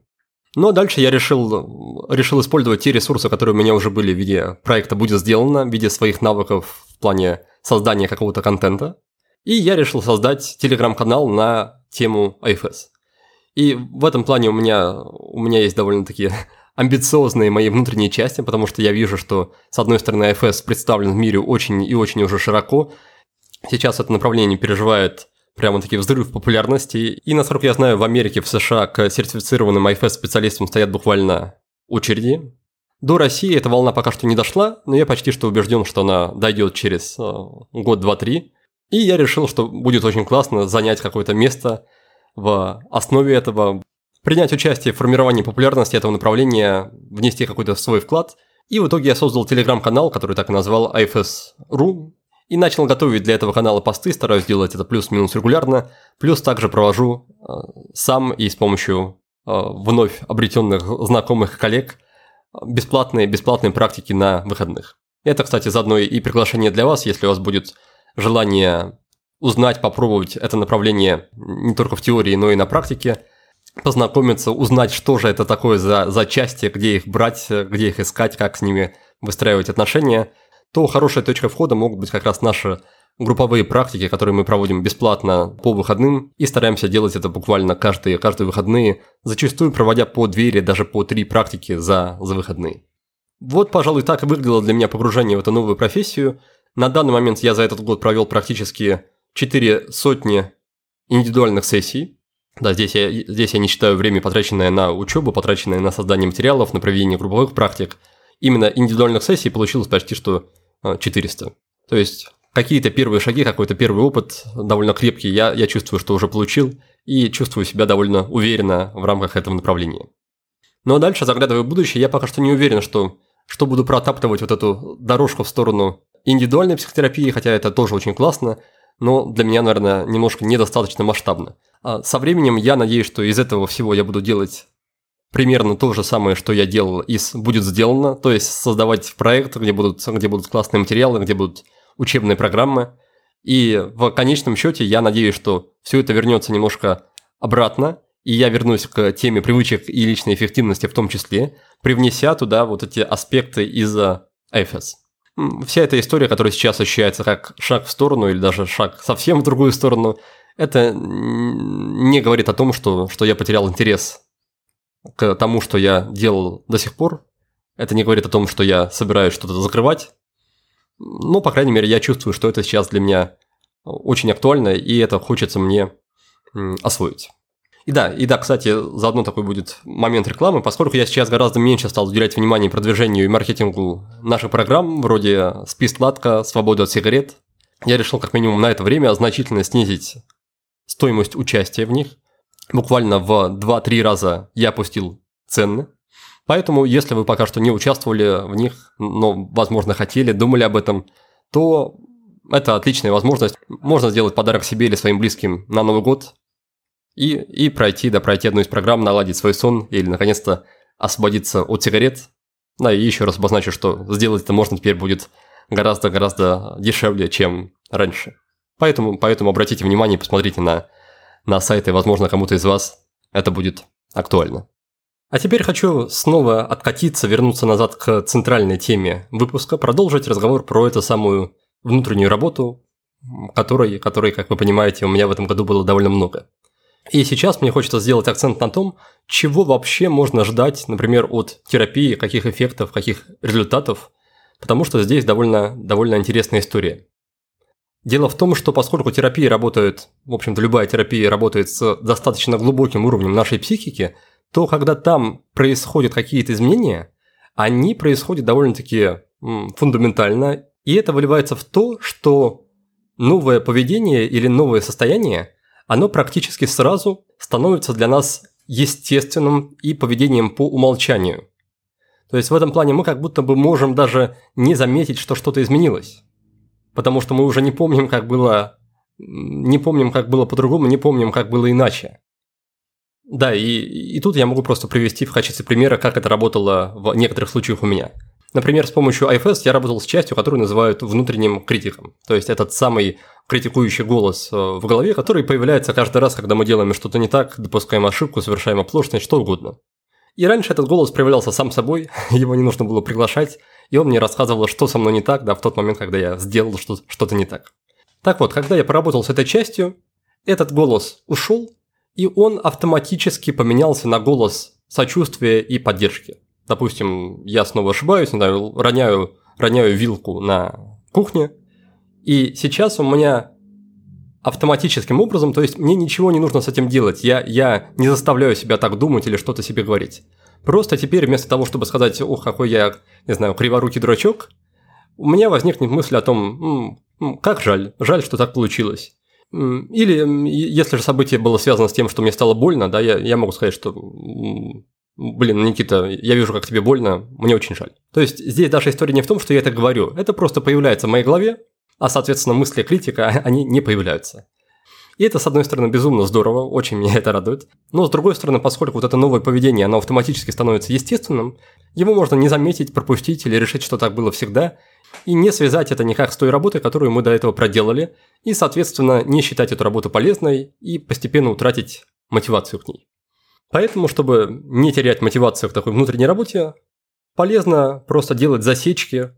Но дальше я решил, решил использовать те ресурсы, которые у меня уже были в виде проекта «Будет сделано», в виде своих навыков в плане создания какого-то контента. И я решил создать телеграм-канал на тему IFS. И в этом плане у меня, у меня есть довольно-таки амбициозные мои внутренние части, потому что я вижу, что, с одной стороны, IFS представлен в мире очень и очень уже широко. Сейчас это направление переживает прямо-таки взрыв популярности. И, насколько я знаю, в Америке, в США к сертифицированным IFS-специалистам стоят буквально очереди. До России эта волна пока что не дошла, но я почти что убежден, что она дойдет через э, год, два, три. И я решил, что будет очень классно занять какое-то место в основе этого, принять участие в формировании популярности этого направления, внести какой-то свой вклад. И в итоге я создал телеграм-канал, который так и назвал IFS.ru, и начал готовить для этого канала посты, стараюсь делать это плюс-минус регулярно, плюс также провожу э, сам и с помощью э, вновь обретенных знакомых коллег бесплатные, бесплатные практики на выходных. Это, кстати, заодно и приглашение для вас, если у вас будет желание узнать, попробовать это направление не только в теории, но и на практике, познакомиться, узнать, что же это такое за, за части, где их брать, где их искать, как с ними выстраивать отношения, то хорошая точка входа могут быть как раз наши групповые практики, которые мы проводим бесплатно по выходным, и стараемся делать это буквально каждые, каждые выходные, зачастую проводя по две или даже по три практики за, за выходные. Вот, пожалуй, так и выглядело для меня погружение в эту новую профессию. На данный момент я за этот год провел практически четыре сотни индивидуальных сессий. Да, здесь я, здесь я не считаю время, потраченное на учебу, потраченное на создание материалов, на проведение групповых практик. Именно индивидуальных сессий получилось почти что 400. То есть какие-то первые шаги, какой-то первый опыт довольно крепкий я, я чувствую, что уже получил, и чувствую себя довольно уверенно в рамках этого направления. Ну а дальше, заглядывая в будущее, я пока что не уверен, что, что буду протаптывать вот эту дорожку в сторону индивидуальной психотерапии, хотя это тоже очень классно, но для меня, наверное, немножко недостаточно масштабно. А со временем я надеюсь, что из этого всего я буду делать примерно то же самое, что я делал, из будет сделано, то есть создавать проект, где будут, где будут классные материалы, где будут учебные программы. И в конечном счете я надеюсь, что все это вернется немножко обратно, и я вернусь к теме привычек и личной эффективности в том числе, привнеся туда вот эти аспекты из IFS. Вся эта история, которая сейчас ощущается как шаг в сторону или даже шаг совсем в другую сторону, это не говорит о том, что, что я потерял интерес к тому, что я делал до сих пор. Это не говорит о том, что я собираюсь что-то закрывать. Но, по крайней мере, я чувствую, что это сейчас для меня очень актуально, и это хочется мне освоить. И да, и да, кстати, заодно такой будет момент рекламы, поскольку я сейчас гораздо меньше стал уделять внимание продвижению и маркетингу наших программ, вроде спис-сладка, свобода от сигарет, я решил как минимум на это время значительно снизить стоимость участия в них. Буквально в 2-3 раза я опустил цены, Поэтому, если вы пока что не участвовали в них, но, возможно, хотели, думали об этом, то это отличная возможность. Можно сделать подарок себе или своим близким на Новый год и, и пройти, да, пройти одну из программ, наладить свой сон или, наконец-то, освободиться от сигарет. Да, и еще раз обозначу, что сделать это можно теперь будет гораздо-гораздо дешевле, чем раньше. Поэтому, поэтому обратите внимание, посмотрите на, на сайты, возможно, кому-то из вас это будет актуально. А теперь хочу снова откатиться, вернуться назад к центральной теме выпуска, продолжить разговор про эту самую внутреннюю работу, которой, которой, как вы понимаете, у меня в этом году было довольно много. И сейчас мне хочется сделать акцент на том, чего вообще можно ждать, например, от терапии, каких эффектов, каких результатов, потому что здесь довольно, довольно интересная история. Дело в том, что поскольку терапия работает, в общем-то любая терапия работает с достаточно глубоким уровнем нашей психики – то когда там происходят какие-то изменения, они происходят довольно-таки фундаментально, и это выливается в то, что новое поведение или новое состояние, оно практически сразу становится для нас естественным и поведением по умолчанию. То есть в этом плане мы как будто бы можем даже не заметить, что что-то изменилось. Потому что мы уже не помним, как было, не помним, как было по-другому, не помним, как было иначе. Да, и, и тут я могу просто привести в качестве примера, как это работало в некоторых случаях у меня. Например, с помощью IFS я работал с частью, которую называют внутренним критиком. То есть этот самый критикующий голос э, в голове, который появляется каждый раз, когда мы делаем что-то не так, допускаем ошибку, совершаем оплошность, что угодно. И раньше этот голос проявлялся сам собой, его не нужно было приглашать, и он мне рассказывал, что со мной не так, да, в тот момент, когда я сделал что-то не так. Так вот, когда я поработал с этой частью, этот голос ушел, и он автоматически поменялся на голос сочувствия и поддержки. Допустим, я снова ошибаюсь, не знаю, роняю, роняю вилку на кухне, и сейчас у меня автоматическим образом, то есть мне ничего не нужно с этим делать, я, я не заставляю себя так думать или что-то себе говорить. Просто теперь вместо того, чтобы сказать, ох, какой я, не знаю, криворукий дурачок, у меня возникнет мысль о том, как жаль, жаль, что так получилось. Или если же событие было связано с тем, что мне стало больно, да, я, я могу сказать, что блин, Никита, я вижу, как тебе больно, мне очень жаль. То есть здесь даже история не в том, что я это говорю, это просто появляется в моей голове, а, соответственно, мысли критика, они не появляются. И это, с одной стороны, безумно здорово, очень меня это радует. Но, с другой стороны, поскольку вот это новое поведение, оно автоматически становится естественным, его можно не заметить, пропустить или решить, что так было всегда, и не связать это никак с той работой, которую мы до этого проделали, и, соответственно, не считать эту работу полезной и постепенно утратить мотивацию к ней. Поэтому, чтобы не терять мотивацию к такой внутренней работе, полезно просто делать засечки,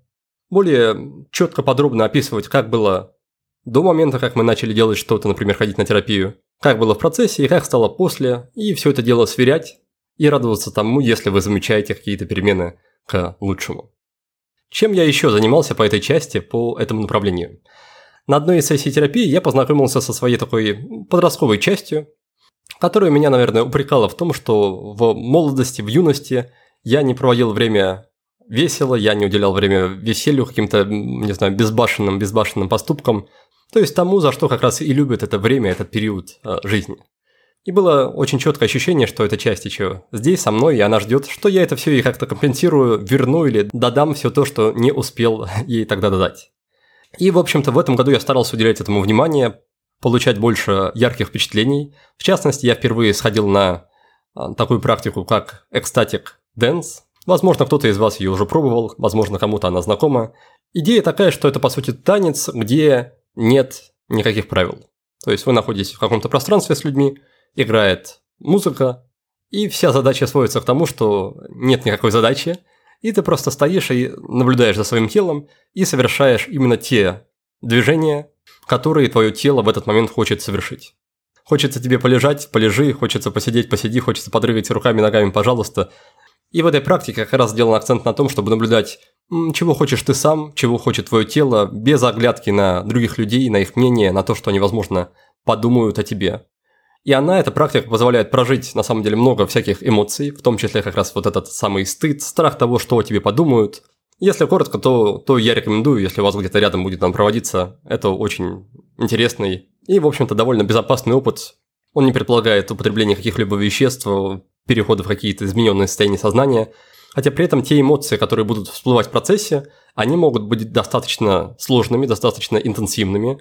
более четко, подробно описывать, как было до момента, как мы начали делать что-то, например, ходить на терапию, как было в процессе и как стало после, и все это дело сверять и радоваться тому, если вы замечаете какие-то перемены к лучшему. Чем я еще занимался по этой части, по этому направлению? На одной из сессий терапии я познакомился со своей такой подростковой частью, которая меня, наверное, упрекала в том, что в молодости, в юности я не проводил время весело, я не уделял время веселью, каким-то, не знаю, безбашенным, безбашенным поступкам, то есть тому, за что как раз и любят это время, этот период э, жизни. И было очень четкое ощущение, что эта часть еще здесь со мной, и она ждет, что я это все ей как-то компенсирую, верну или додам все то, что не успел ей тогда додать. И, в общем-то, в этом году я старался уделять этому внимание, получать больше ярких впечатлений. В частности, я впервые сходил на э, такую практику, как экстатик dance. Возможно, кто-то из вас ее уже пробовал, возможно, кому-то она знакома. Идея такая, что это, по сути, танец, где нет никаких правил. То есть вы находитесь в каком-то пространстве с людьми, играет музыка, и вся задача сводится к тому, что нет никакой задачи, и ты просто стоишь и наблюдаешь за своим телом и совершаешь именно те движения, которые твое тело в этот момент хочет совершить. Хочется тебе полежать, полежи, хочется посидеть, посиди, хочется подрыгать руками, ногами, пожалуйста. И в этой практике как раз сделан акцент на том, чтобы наблюдать чего хочешь ты сам, чего хочет твое тело, без оглядки на других людей, на их мнение, на то, что они, возможно, подумают о тебе. И она, эта практика, позволяет прожить, на самом деле, много всяких эмоций, в том числе как раз вот этот самый стыд, страх того, что о тебе подумают. Если коротко, то, то я рекомендую, если у вас где-то рядом будет там проводиться, это очень интересный и, в общем-то, довольно безопасный опыт. Он не предполагает употребление каких-либо веществ, перехода в какие-то измененные состояния сознания – Хотя при этом те эмоции, которые будут всплывать в процессе, они могут быть достаточно сложными, достаточно интенсивными.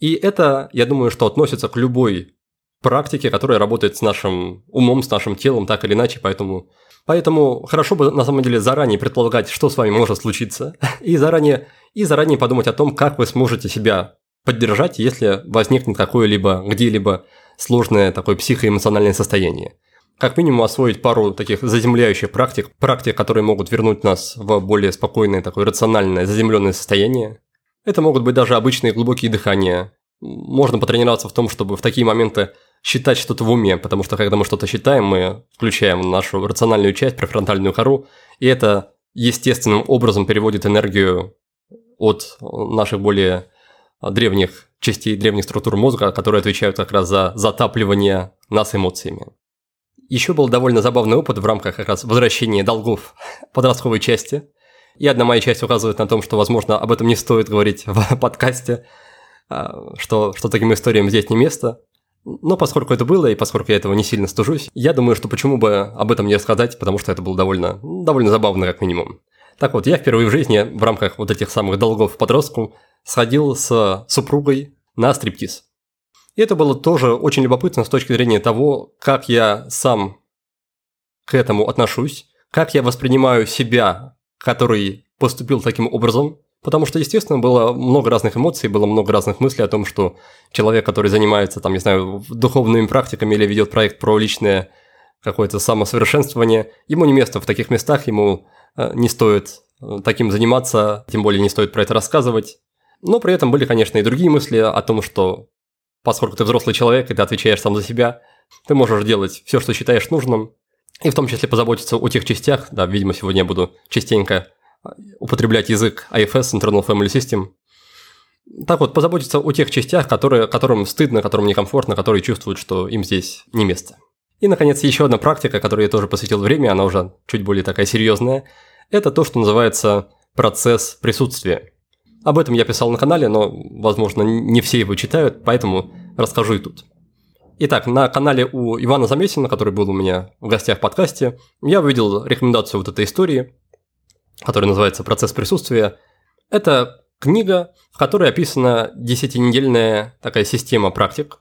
И это, я думаю, что относится к любой практике, которая работает с нашим умом, с нашим телом, так или иначе, поэтому... Поэтому хорошо бы на самом деле заранее предполагать, что с вами может случиться, и заранее, и заранее подумать о том, как вы сможете себя поддержать, если возникнет какое-либо где-либо сложное такое психоэмоциональное состояние как минимум освоить пару таких заземляющих практик, практик, которые могут вернуть нас в более спокойное, такое рациональное, заземленное состояние. Это могут быть даже обычные глубокие дыхания. Можно потренироваться в том, чтобы в такие моменты считать что-то в уме, потому что когда мы что-то считаем, мы включаем нашу рациональную часть, префронтальную кору, и это естественным образом переводит энергию от наших более древних частей, древних структур мозга, которые отвечают как раз за затапливание нас эмоциями. Еще был довольно забавный опыт в рамках как раз возвращения долгов подростковой части. И одна моя часть указывает на том, что, возможно, об этом не стоит говорить в подкасте, а, что, что таким историям здесь не место. Но поскольку это было, и поскольку я этого не сильно стужусь, я думаю, что почему бы об этом не рассказать, потому что это было довольно, довольно забавно, как минимум. Так вот, я впервые в жизни в рамках вот этих самых долгов подростку сходил с супругой на стриптиз. И это было тоже очень любопытно с точки зрения того, как я сам к этому отношусь, как я воспринимаю себя, который поступил таким образом, потому что, естественно, было много разных эмоций, было много разных мыслей о том, что человек, который занимается, там, не знаю, духовными практиками или ведет проект про личное какое-то самосовершенствование, ему не место в таких местах, ему э, не стоит э, таким заниматься, тем более не стоит про это рассказывать. Но при этом были, конечно, и другие мысли о том, что поскольку ты взрослый человек, и ты отвечаешь сам за себя, ты можешь делать все, что считаешь нужным, и в том числе позаботиться о тех частях, да, видимо, сегодня я буду частенько употреблять язык IFS, Internal Family System. Так вот, позаботиться о тех частях, которые, которым стыдно, которым некомфортно, которые чувствуют, что им здесь не место. И, наконец, еще одна практика, которой я тоже посвятил время, она уже чуть более такая серьезная, это то, что называется процесс присутствия. Об этом я писал на канале, но, возможно, не все его читают, поэтому расскажу и тут. Итак, на канале у Ивана Замесина, который был у меня в гостях в подкасте, я увидел рекомендацию вот этой истории, которая называется «Процесс присутствия». Это книга, в которой описана десятинедельная такая система практик.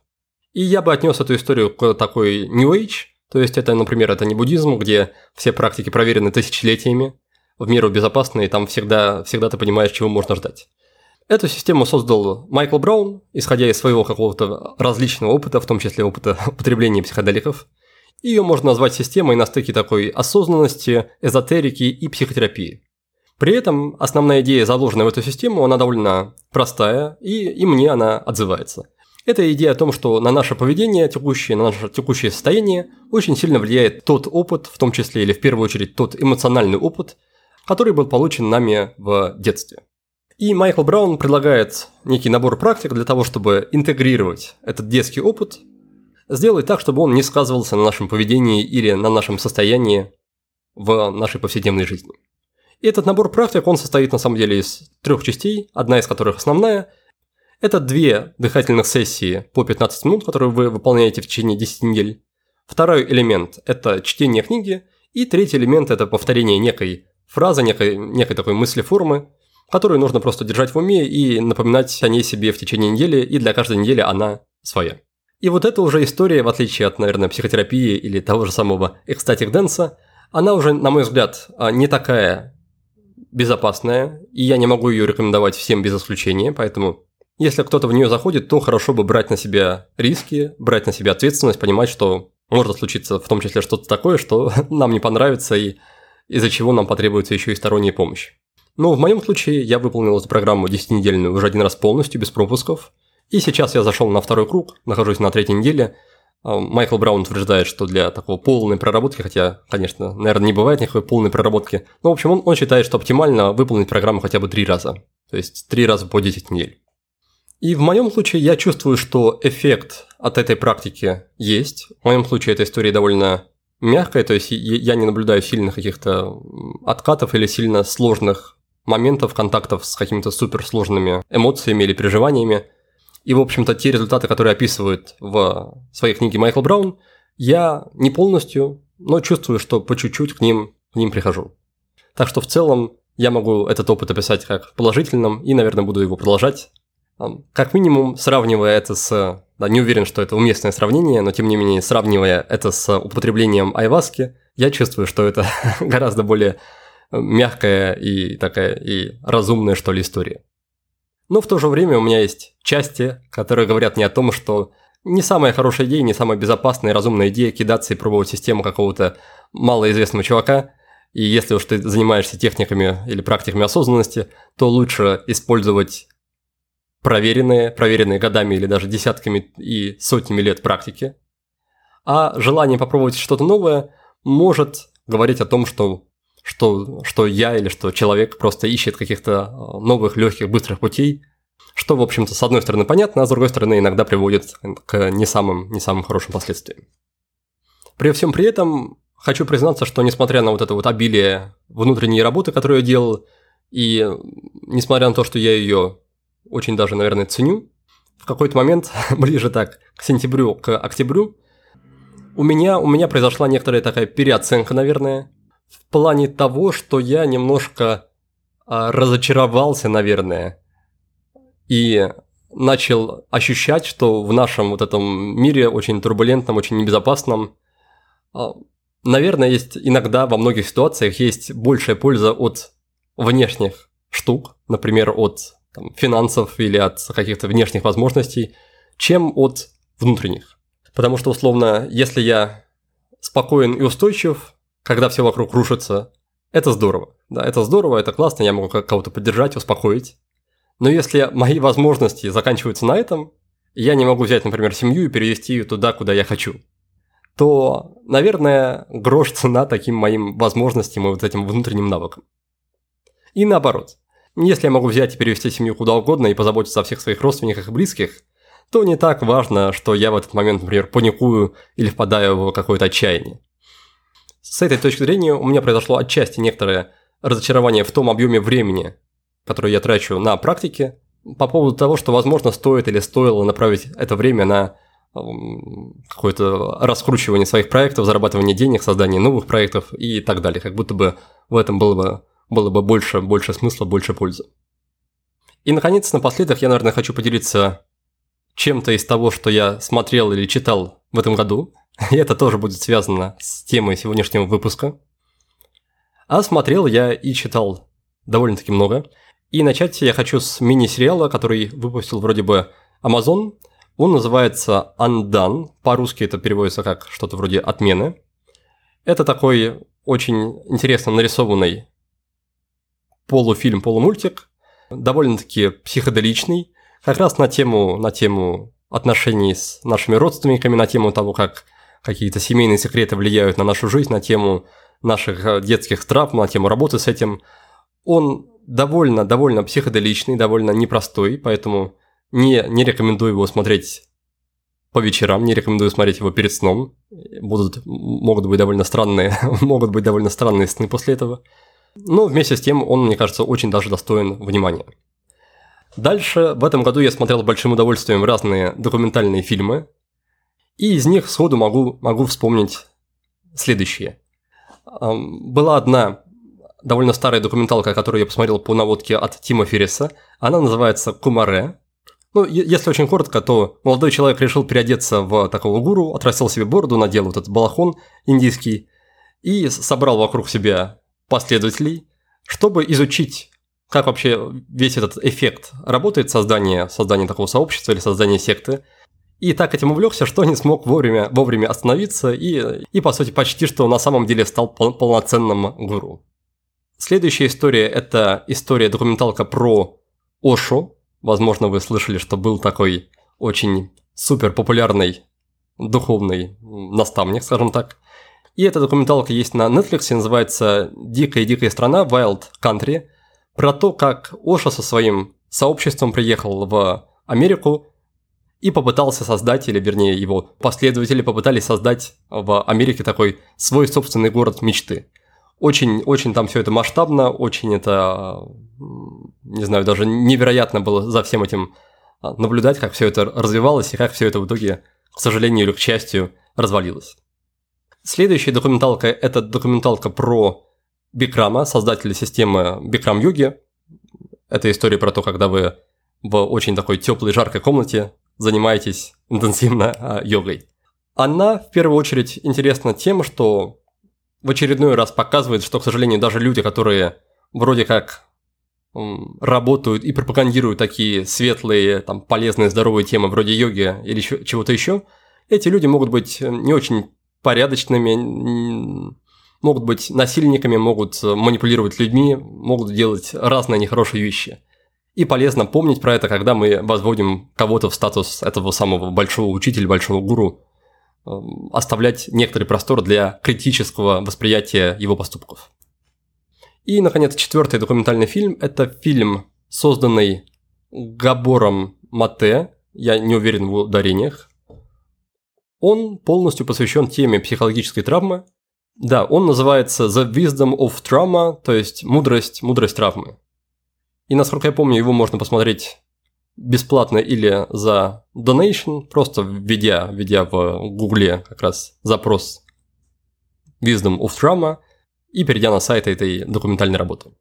И я бы отнес эту историю к такой New Age, то есть это, например, это не буддизм, где все практики проверены тысячелетиями, в меру безопасны, и там всегда, всегда ты понимаешь, чего можно ждать. Эту систему создал Майкл Браун, исходя из своего какого-то различного опыта, в том числе опыта употребления психоделиков. Ее можно назвать системой на стыке такой осознанности, эзотерики и психотерапии. При этом основная идея, заложенная в эту систему, она довольно простая, и, и мне она отзывается. Это идея о том, что на наше поведение текущее, на наше текущее состояние очень сильно влияет тот опыт, в том числе или в первую очередь тот эмоциональный опыт, который был получен нами в детстве. И Майкл Браун предлагает некий набор практик для того, чтобы интегрировать этот детский опыт, сделать так, чтобы он не сказывался на нашем поведении или на нашем состоянии в нашей повседневной жизни. Этот набор практик, он состоит на самом деле из трех частей, одна из которых основная. Это две дыхательных сессии по 15 минут, которые вы выполняете в течение 10 недель. Второй элемент – это чтение книги. И третий элемент – это повторение некой фразы, некой, некой такой мысли формы, которую нужно просто держать в уме и напоминать о ней себе в течение недели, и для каждой недели она своя. И вот эта уже история, в отличие от, наверное, психотерапии или того же самого экстатик дэнса, она уже, на мой взгляд, а, не такая безопасная, и я не могу ее рекомендовать всем без исключения, поэтому если кто-то в нее заходит, то хорошо бы брать на себя риски, брать на себя ответственность, понимать, что может случиться в том числе что-то такое, что нам не понравится и из-за чего нам потребуется еще и сторонняя помощь. Но в моем случае я выполнил эту программу 10-недельную уже один раз полностью, без пропусков. И сейчас я зашел на второй круг, нахожусь на третьей неделе. А, Майкл Браун утверждает, что для такого полной проработки, хотя, конечно, наверное, не бывает никакой полной проработки, но, в общем, он, он считает, что оптимально выполнить программу хотя бы три раза. То есть три раза по 10 недель. И в моем случае я чувствую, что эффект от этой практики есть. В моем случае эта история довольно мягкая, то есть я не наблюдаю сильных каких-то откатов или сильно сложных моментов, контактов с какими-то суперсложными эмоциями или переживаниями. И, в общем-то, те результаты, которые описывает в своей книге Майкл Браун, я не полностью, но чувствую, что по чуть-чуть к ним, к ним прихожу. Так что в целом я могу этот опыт описать как положительным и, наверное, буду его продолжать. Как минимум, сравнивая это с... Да, не уверен, что это уместное сравнение, но тем не менее, сравнивая это с употреблением айваски, я чувствую, что это гораздо более мягкая и такая и разумная, что ли, история. Но в то же время у меня есть части, которые говорят мне о том, что не самая хорошая идея, не самая безопасная и разумная идея кидаться и пробовать систему какого-то малоизвестного чувака. И если уж ты занимаешься техниками или практиками осознанности, то лучше использовать проверенные, проверенные годами или даже десятками и сотнями лет практики. А желание попробовать что-то новое может говорить о том, что что, что я или что человек просто ищет каких-то э, новых, легких, быстрых путей, что, в общем-то, с одной стороны понятно, а с другой стороны иногда приводит к не самым, не самым хорошим последствиям. При всем при этом хочу признаться, что несмотря на вот это вот обилие внутренней работы, которую я делал, и несмотря на то, что я ее очень даже, наверное, ценю, в какой-то момент, ближе так, к сентябрю, к октябрю, у меня, у меня произошла некоторая такая переоценка, наверное, в плане того, что я немножко а, разочаровался, наверное, и начал ощущать, что в нашем вот этом мире очень турбулентном, очень небезопасном, а, наверное, есть иногда во многих ситуациях есть большая польза от внешних штук, например, от там, финансов или от каких-то внешних возможностей, чем от внутренних. Потому что, условно, если я спокоен и устойчив, когда все вокруг рушится, это здорово. Да, это здорово, это классно, я могу кого-то поддержать, успокоить. Но если мои возможности заканчиваются на этом, я не могу взять, например, семью и перевести ее туда, куда я хочу, то, наверное, грош цена таким моим возможностям и вот этим внутренним навыкам. И наоборот. Если я могу взять и перевести семью куда угодно и позаботиться о всех своих родственниках и близких, то не так важно, что я в этот момент, например, паникую или впадаю в какое-то отчаяние. С этой точки зрения у меня произошло отчасти некоторое разочарование в том объеме времени, которое я трачу на практике, по поводу того, что, возможно, стоит или стоило направить это время на какое-то раскручивание своих проектов, зарабатывание денег, создание новых проектов и так далее. Как будто бы в этом было бы, было бы больше, больше смысла, больше пользы. И, наконец, напоследок я, наверное, хочу поделиться чем-то из того, что я смотрел или читал в этом году – И это тоже будет связано с темой сегодняшнего выпуска. А смотрел я и читал довольно-таки много. И начать я хочу с мини-сериала, который выпустил вроде бы Amazon Он называется «Undone». По-русски это переводится как что-то вроде «отмены». Это такой очень интересно нарисованный полуфильм, полумультик, довольно-таки психоделичный, как раз на тему, на тему отношений с нашими родственниками, на тему того, как какие-то семейные секреты влияют на нашу жизнь, на тему наших э, детских травм, на тему работы с этим. Он довольно, довольно психоделичный, довольно непростой, поэтому не, не рекомендую его смотреть по вечерам, не рекомендую смотреть его перед сном. Будут, могут быть довольно странные, могут быть довольно странные сны после этого. Но вместе с тем он, мне кажется, очень даже достоин внимания. Дальше в этом году я смотрел с большим удовольствием разные документальные фильмы, и из них сходу могу, могу вспомнить следующие. Была одна довольно старая документалка, которую я посмотрел по наводке от Тима Ферриса. Она называется «Кумаре». Ну, если очень коротко, то молодой человек решил переодеться в такого гуру, отрастил себе бороду, надел вот этот балахон индийский и собрал вокруг себя последователей, чтобы изучить, как вообще весь этот эффект работает создание, создание такого сообщества или создание секты. И так этим увлекся, что не смог вовремя, вовремя остановиться и, и, по сути, почти что на самом деле стал пол, полноценным гуру. Следующая история – это история документалка про Ошу, Возможно, вы слышали, что был такой очень супер популярный духовный наставник, скажем так. И эта документалка есть на Netflix, называется «Дикая-дикая страна» Wild Country, про то, как Оша со своим сообществом приехал в Америку и попытался создать, или вернее его последователи попытались создать в Америке такой свой собственный город мечты – очень, очень там все это масштабно, очень это, не знаю, даже невероятно было за всем этим а, наблюдать, как все это развивалось и как все это в итоге, к сожалению или к счастью, развалилось. Следующая документалка – это документалка про Бикрама, создателя системы Бикрам Йоги. Это история про то, когда вы в очень такой теплой, жаркой комнате занимаетесь интенсивно а, йогой. Она в первую очередь интересна тем, что в очередной раз показывает, что, к сожалению, даже люди, которые вроде как работают и пропагандируют такие светлые, там, полезные, здоровые темы вроде йоги или чего-то еще, эти люди могут быть э, не очень порядочными, могут быть насильниками, могут э, манипулировать людьми, могут делать разные нехорошие вещи. И полезно помнить про это, когда мы возводим кого-то в статус этого самого большого учителя, большого гуру, Эм, оставлять некоторый простор для критического восприятия его поступков. И, наконец, четвертый документальный фильм – это фильм, созданный Габором Мате, я не уверен в ударениях. Он полностью посвящен теме психологической травмы. Да, он называется The Wisdom of Trauma, то есть мудрость, мудрость травмы. И, насколько я помню, его можно посмотреть бесплатно или за donation, просто введя, введя в гугле как раз запрос Wisdom of Trauma и перейдя на сайт этой документальной работы.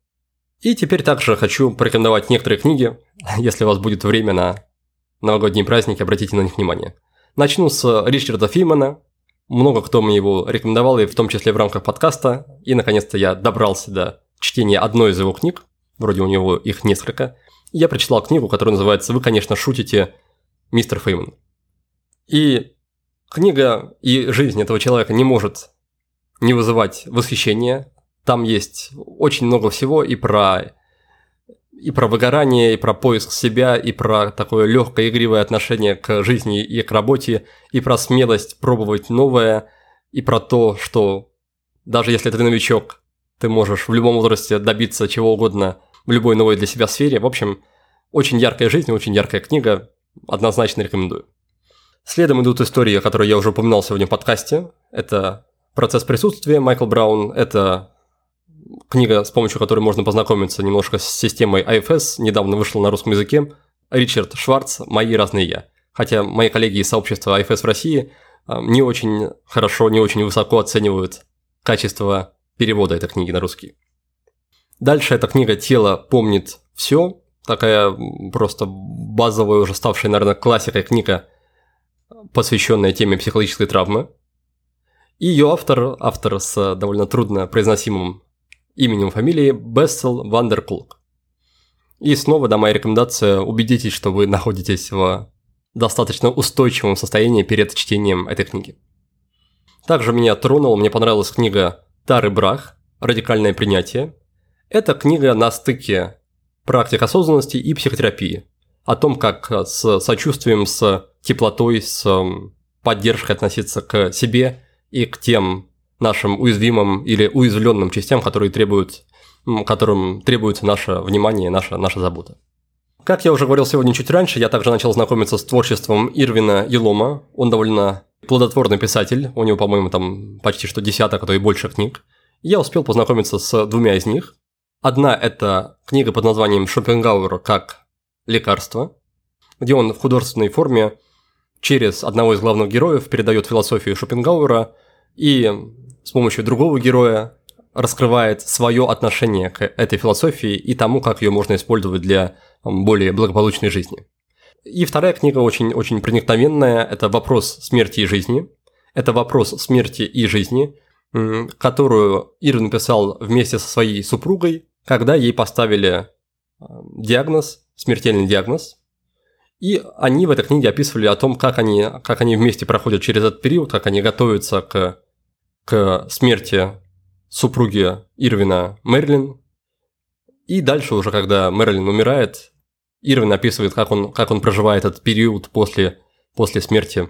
И теперь также хочу порекомендовать некоторые книги, если у вас будет время на новогодние праздники, обратите на них внимание. Начну с Ричарда Фимана. Много кто мне его рекомендовал, и в том числе в рамках подкаста. И, наконец-то, я добрался до чтения одной из его книг. Вроде у него их несколько я прочитал книгу, которая называется «Вы, конечно, шутите, мистер Фейман». И книга и жизнь этого человека не может не вызывать восхищения. Там есть очень много всего и про и про выгорание, и про поиск себя, и про такое легкое игривое отношение к жизни и к работе, и про смелость пробовать новое, и про то, что даже если ты новичок, ты можешь в любом возрасте добиться чего угодно – в любой новой для себя сфере. В общем, очень яркая жизнь, очень яркая книга, однозначно рекомендую. Следом идут истории, которые я уже упоминал сегодня в подкасте. Это «Процесс присутствия» Майкл Браун. Это книга, с помощью которой можно познакомиться немножко с системой IFS. Недавно вышла на русском языке. Ричард Шварц «Мои разные я». Хотя мои коллеги из сообщества IFS в России а, не очень хорошо, не очень высоко оценивают качество перевода этой книги на русский. Дальше эта книга «Тело помнит все», такая просто базовая, уже ставшая, наверное, классикой книга, посвященная теме психологической травмы. И ее автор, автор с довольно трудно произносимым именем фамилии Бессел Вандерклук. И снова, да, моя рекомендация, убедитесь, что вы находитесь в достаточно устойчивом состоянии перед чтением этой книги. Также меня тронула, мне понравилась книга Тары Брах «Радикальное принятие». Это книга на стыке практик осознанности и психотерапии. О том, как с сочувствием, с теплотой, с поддержкой относиться к себе и к тем нашим уязвимым или уязвленным частям, которые требуют, которым требуется наше внимание, наша, наша забота. Как я уже говорил сегодня чуть раньше, я также начал знакомиться с творчеством Ирвина Елома. Он довольно плодотворный писатель, у него, по-моему, там почти что десяток, а то и больше книг. Я успел познакомиться с двумя из них. Одна – это книга под названием «Шопенгауэр как лекарство», где он в художественной форме через одного из главных героев передает философию Шопенгауэра и с помощью другого героя раскрывает свое отношение к этой философии и тому, как ее можно использовать для более благополучной жизни. И вторая книга очень, очень проникновенная – это «Вопрос смерти и жизни». Это «Вопрос смерти и жизни», которую Ир написал вместе со своей супругой, когда ей поставили э, диагноз, смертельный диагноз. И они в этой книге описывали о том, как они, как они вместе проходят через этот период, как они готовятся к, к смерти супруги Ирвина Мэрилин. И дальше уже, когда Мэрилин умирает, Ирвин описывает, как он, как он проживает этот период после, после смерти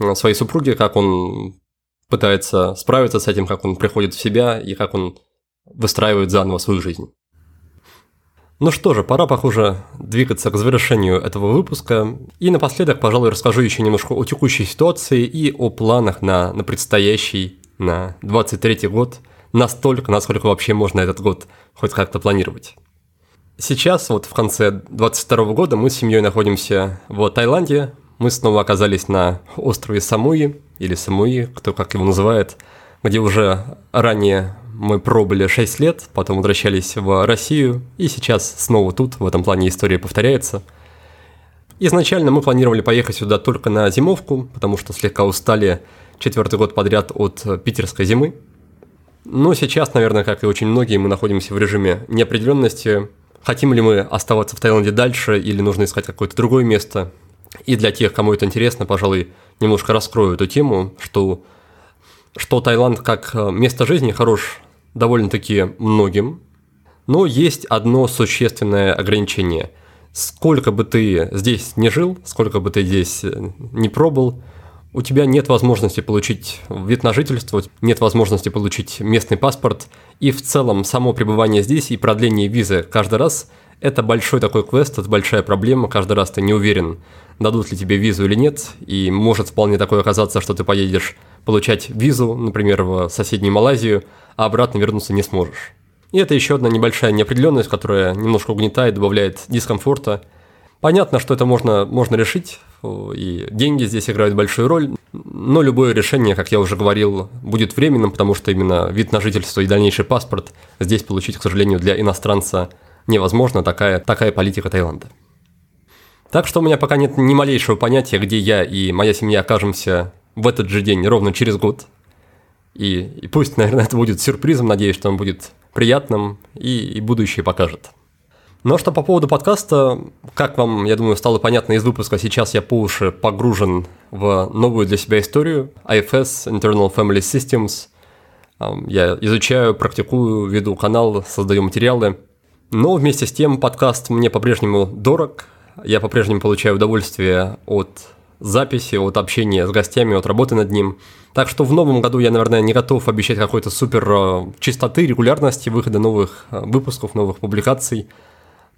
э, своей супруги, как он пытается справиться с этим, как он приходит в себя и как он выстраивает заново свою жизнь. Ну что же, пора, похоже, двигаться к завершению этого выпуска. И напоследок, пожалуй, расскажу еще немножко о текущей ситуации и о планах на, на предстоящий, на 23 год, настолько, насколько вообще можно этот год хоть как-то планировать. Сейчас, вот в конце 22 года, мы с семьей находимся в Таиланде. Мы снова оказались на острове Самуи, или Самуи, кто как его называет, где уже ранее мы пробыли 6 лет, потом возвращались в Россию, и сейчас снова тут, в этом плане история повторяется. Изначально мы планировали поехать сюда только на зимовку, потому что слегка устали четвертый год подряд от питерской зимы. Но сейчас, наверное, как и очень многие, мы находимся в режиме неопределенности, Хотим ли мы оставаться в Таиланде дальше или нужно искать какое-то другое место? И для тех, кому это интересно, пожалуй, немножко раскрою эту тему, что, что Таиланд как э, место жизни хорош довольно-таки многим, но есть одно существенное ограничение. Сколько бы ты здесь не жил, сколько бы ты здесь э, не пробыл, у тебя нет возможности получить вид на жительство, нет возможности получить местный паспорт, и в целом само пребывание здесь и продление визы каждый раз – это большой такой квест, это большая проблема, каждый раз ты не уверен, дадут ли тебе визу или нет, и может вполне такое оказаться, что ты поедешь получать визу, например, в соседнюю Малайзию, а обратно вернуться не сможешь. И это еще одна небольшая неопределенность, которая немножко угнетает, добавляет дискомфорта. Понятно, что это можно, можно решить, и деньги здесь играют большую роль, но любое решение, как я уже говорил, будет временным, потому что именно вид на жительство и дальнейший паспорт здесь получить, к сожалению, для иностранца невозможно, такая, такая политика Таиланда. Так что у меня пока нет ни малейшего понятия, где я и моя семья окажемся в этот же день, ровно через год. И, и пусть, наверное, это будет сюрпризом, надеюсь, что он будет приятным, и, и будущее покажет. А что по поводу подкаста, как вам, я думаю, стало понятно из выпуска, сейчас я по уши погружен в новую для себя историю IFS, Internal Family Systems. Я изучаю, практикую, веду канал, создаю материалы. Но вместе с тем подкаст мне по-прежнему дорог. Я по-прежнему получаю удовольствие от записи, от общения с гостями, от работы над ним. Так что в новом году я, наверное, не готов обещать какой-то супер э, чистоты, регулярности выхода новых э, выпусков, новых публикаций –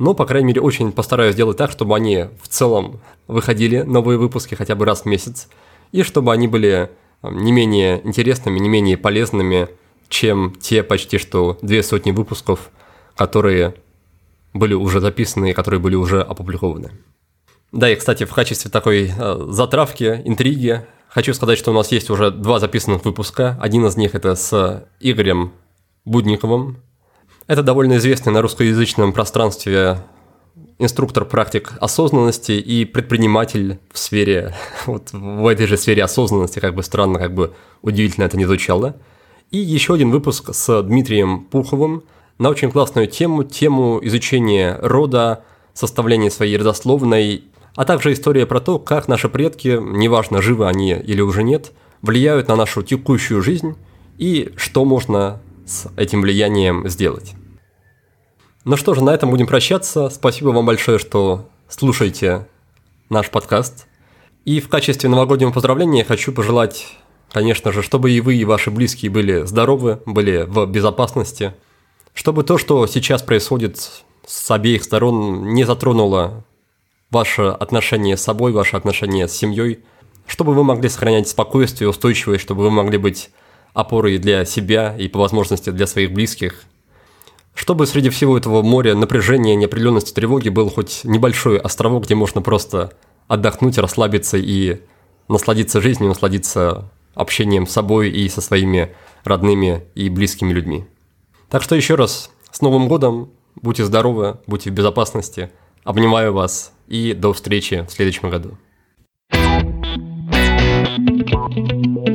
но, по крайней мере, очень постараюсь сделать так, чтобы они в целом выходили, новые выпуски, хотя бы раз в месяц, и чтобы они были не менее интересными, не менее полезными, чем те почти что две сотни выпусков, которые были уже записаны и которые были уже опубликованы. Да, и, кстати, в качестве такой э, затравки, интриги, хочу сказать, что у нас есть уже два записанных выпуска. Один из них это с Игорем Будниковым, это довольно известный на русскоязычном пространстве инструктор практик осознанности и предприниматель в сфере, вот в этой же сфере осознанности, как бы странно, как бы удивительно это не звучало. И еще один выпуск с Дмитрием Пуховым на очень классную тему, тему изучения рода, составления своей родословной, а также история про то, как наши предки, неважно, живы они или уже нет, влияют на нашу текущую жизнь и что можно с этим влиянием сделать. Ну что же, на этом будем прощаться. Спасибо вам большое, что слушаете наш подкаст. И в качестве новогоднего поздравления хочу пожелать, конечно же, чтобы и вы, и ваши близкие были здоровы, были в безопасности, чтобы то, что сейчас происходит с обеих сторон, не затронуло ваше отношение с собой, ваше отношение с семьей, чтобы вы могли сохранять спокойствие, устойчивость, чтобы вы могли быть опорой для себя и по возможности для своих близких, чтобы среди всего этого моря напряжения, неопределенности, тревоги был хоть небольшой островок, где можно просто отдохнуть, расслабиться и насладиться жизнью, насладиться общением с собой и со своими родными и близкими людьми. Так что еще раз, с Новым годом, будьте здоровы, будьте в безопасности, обнимаю вас и до встречи в следующем году. thank you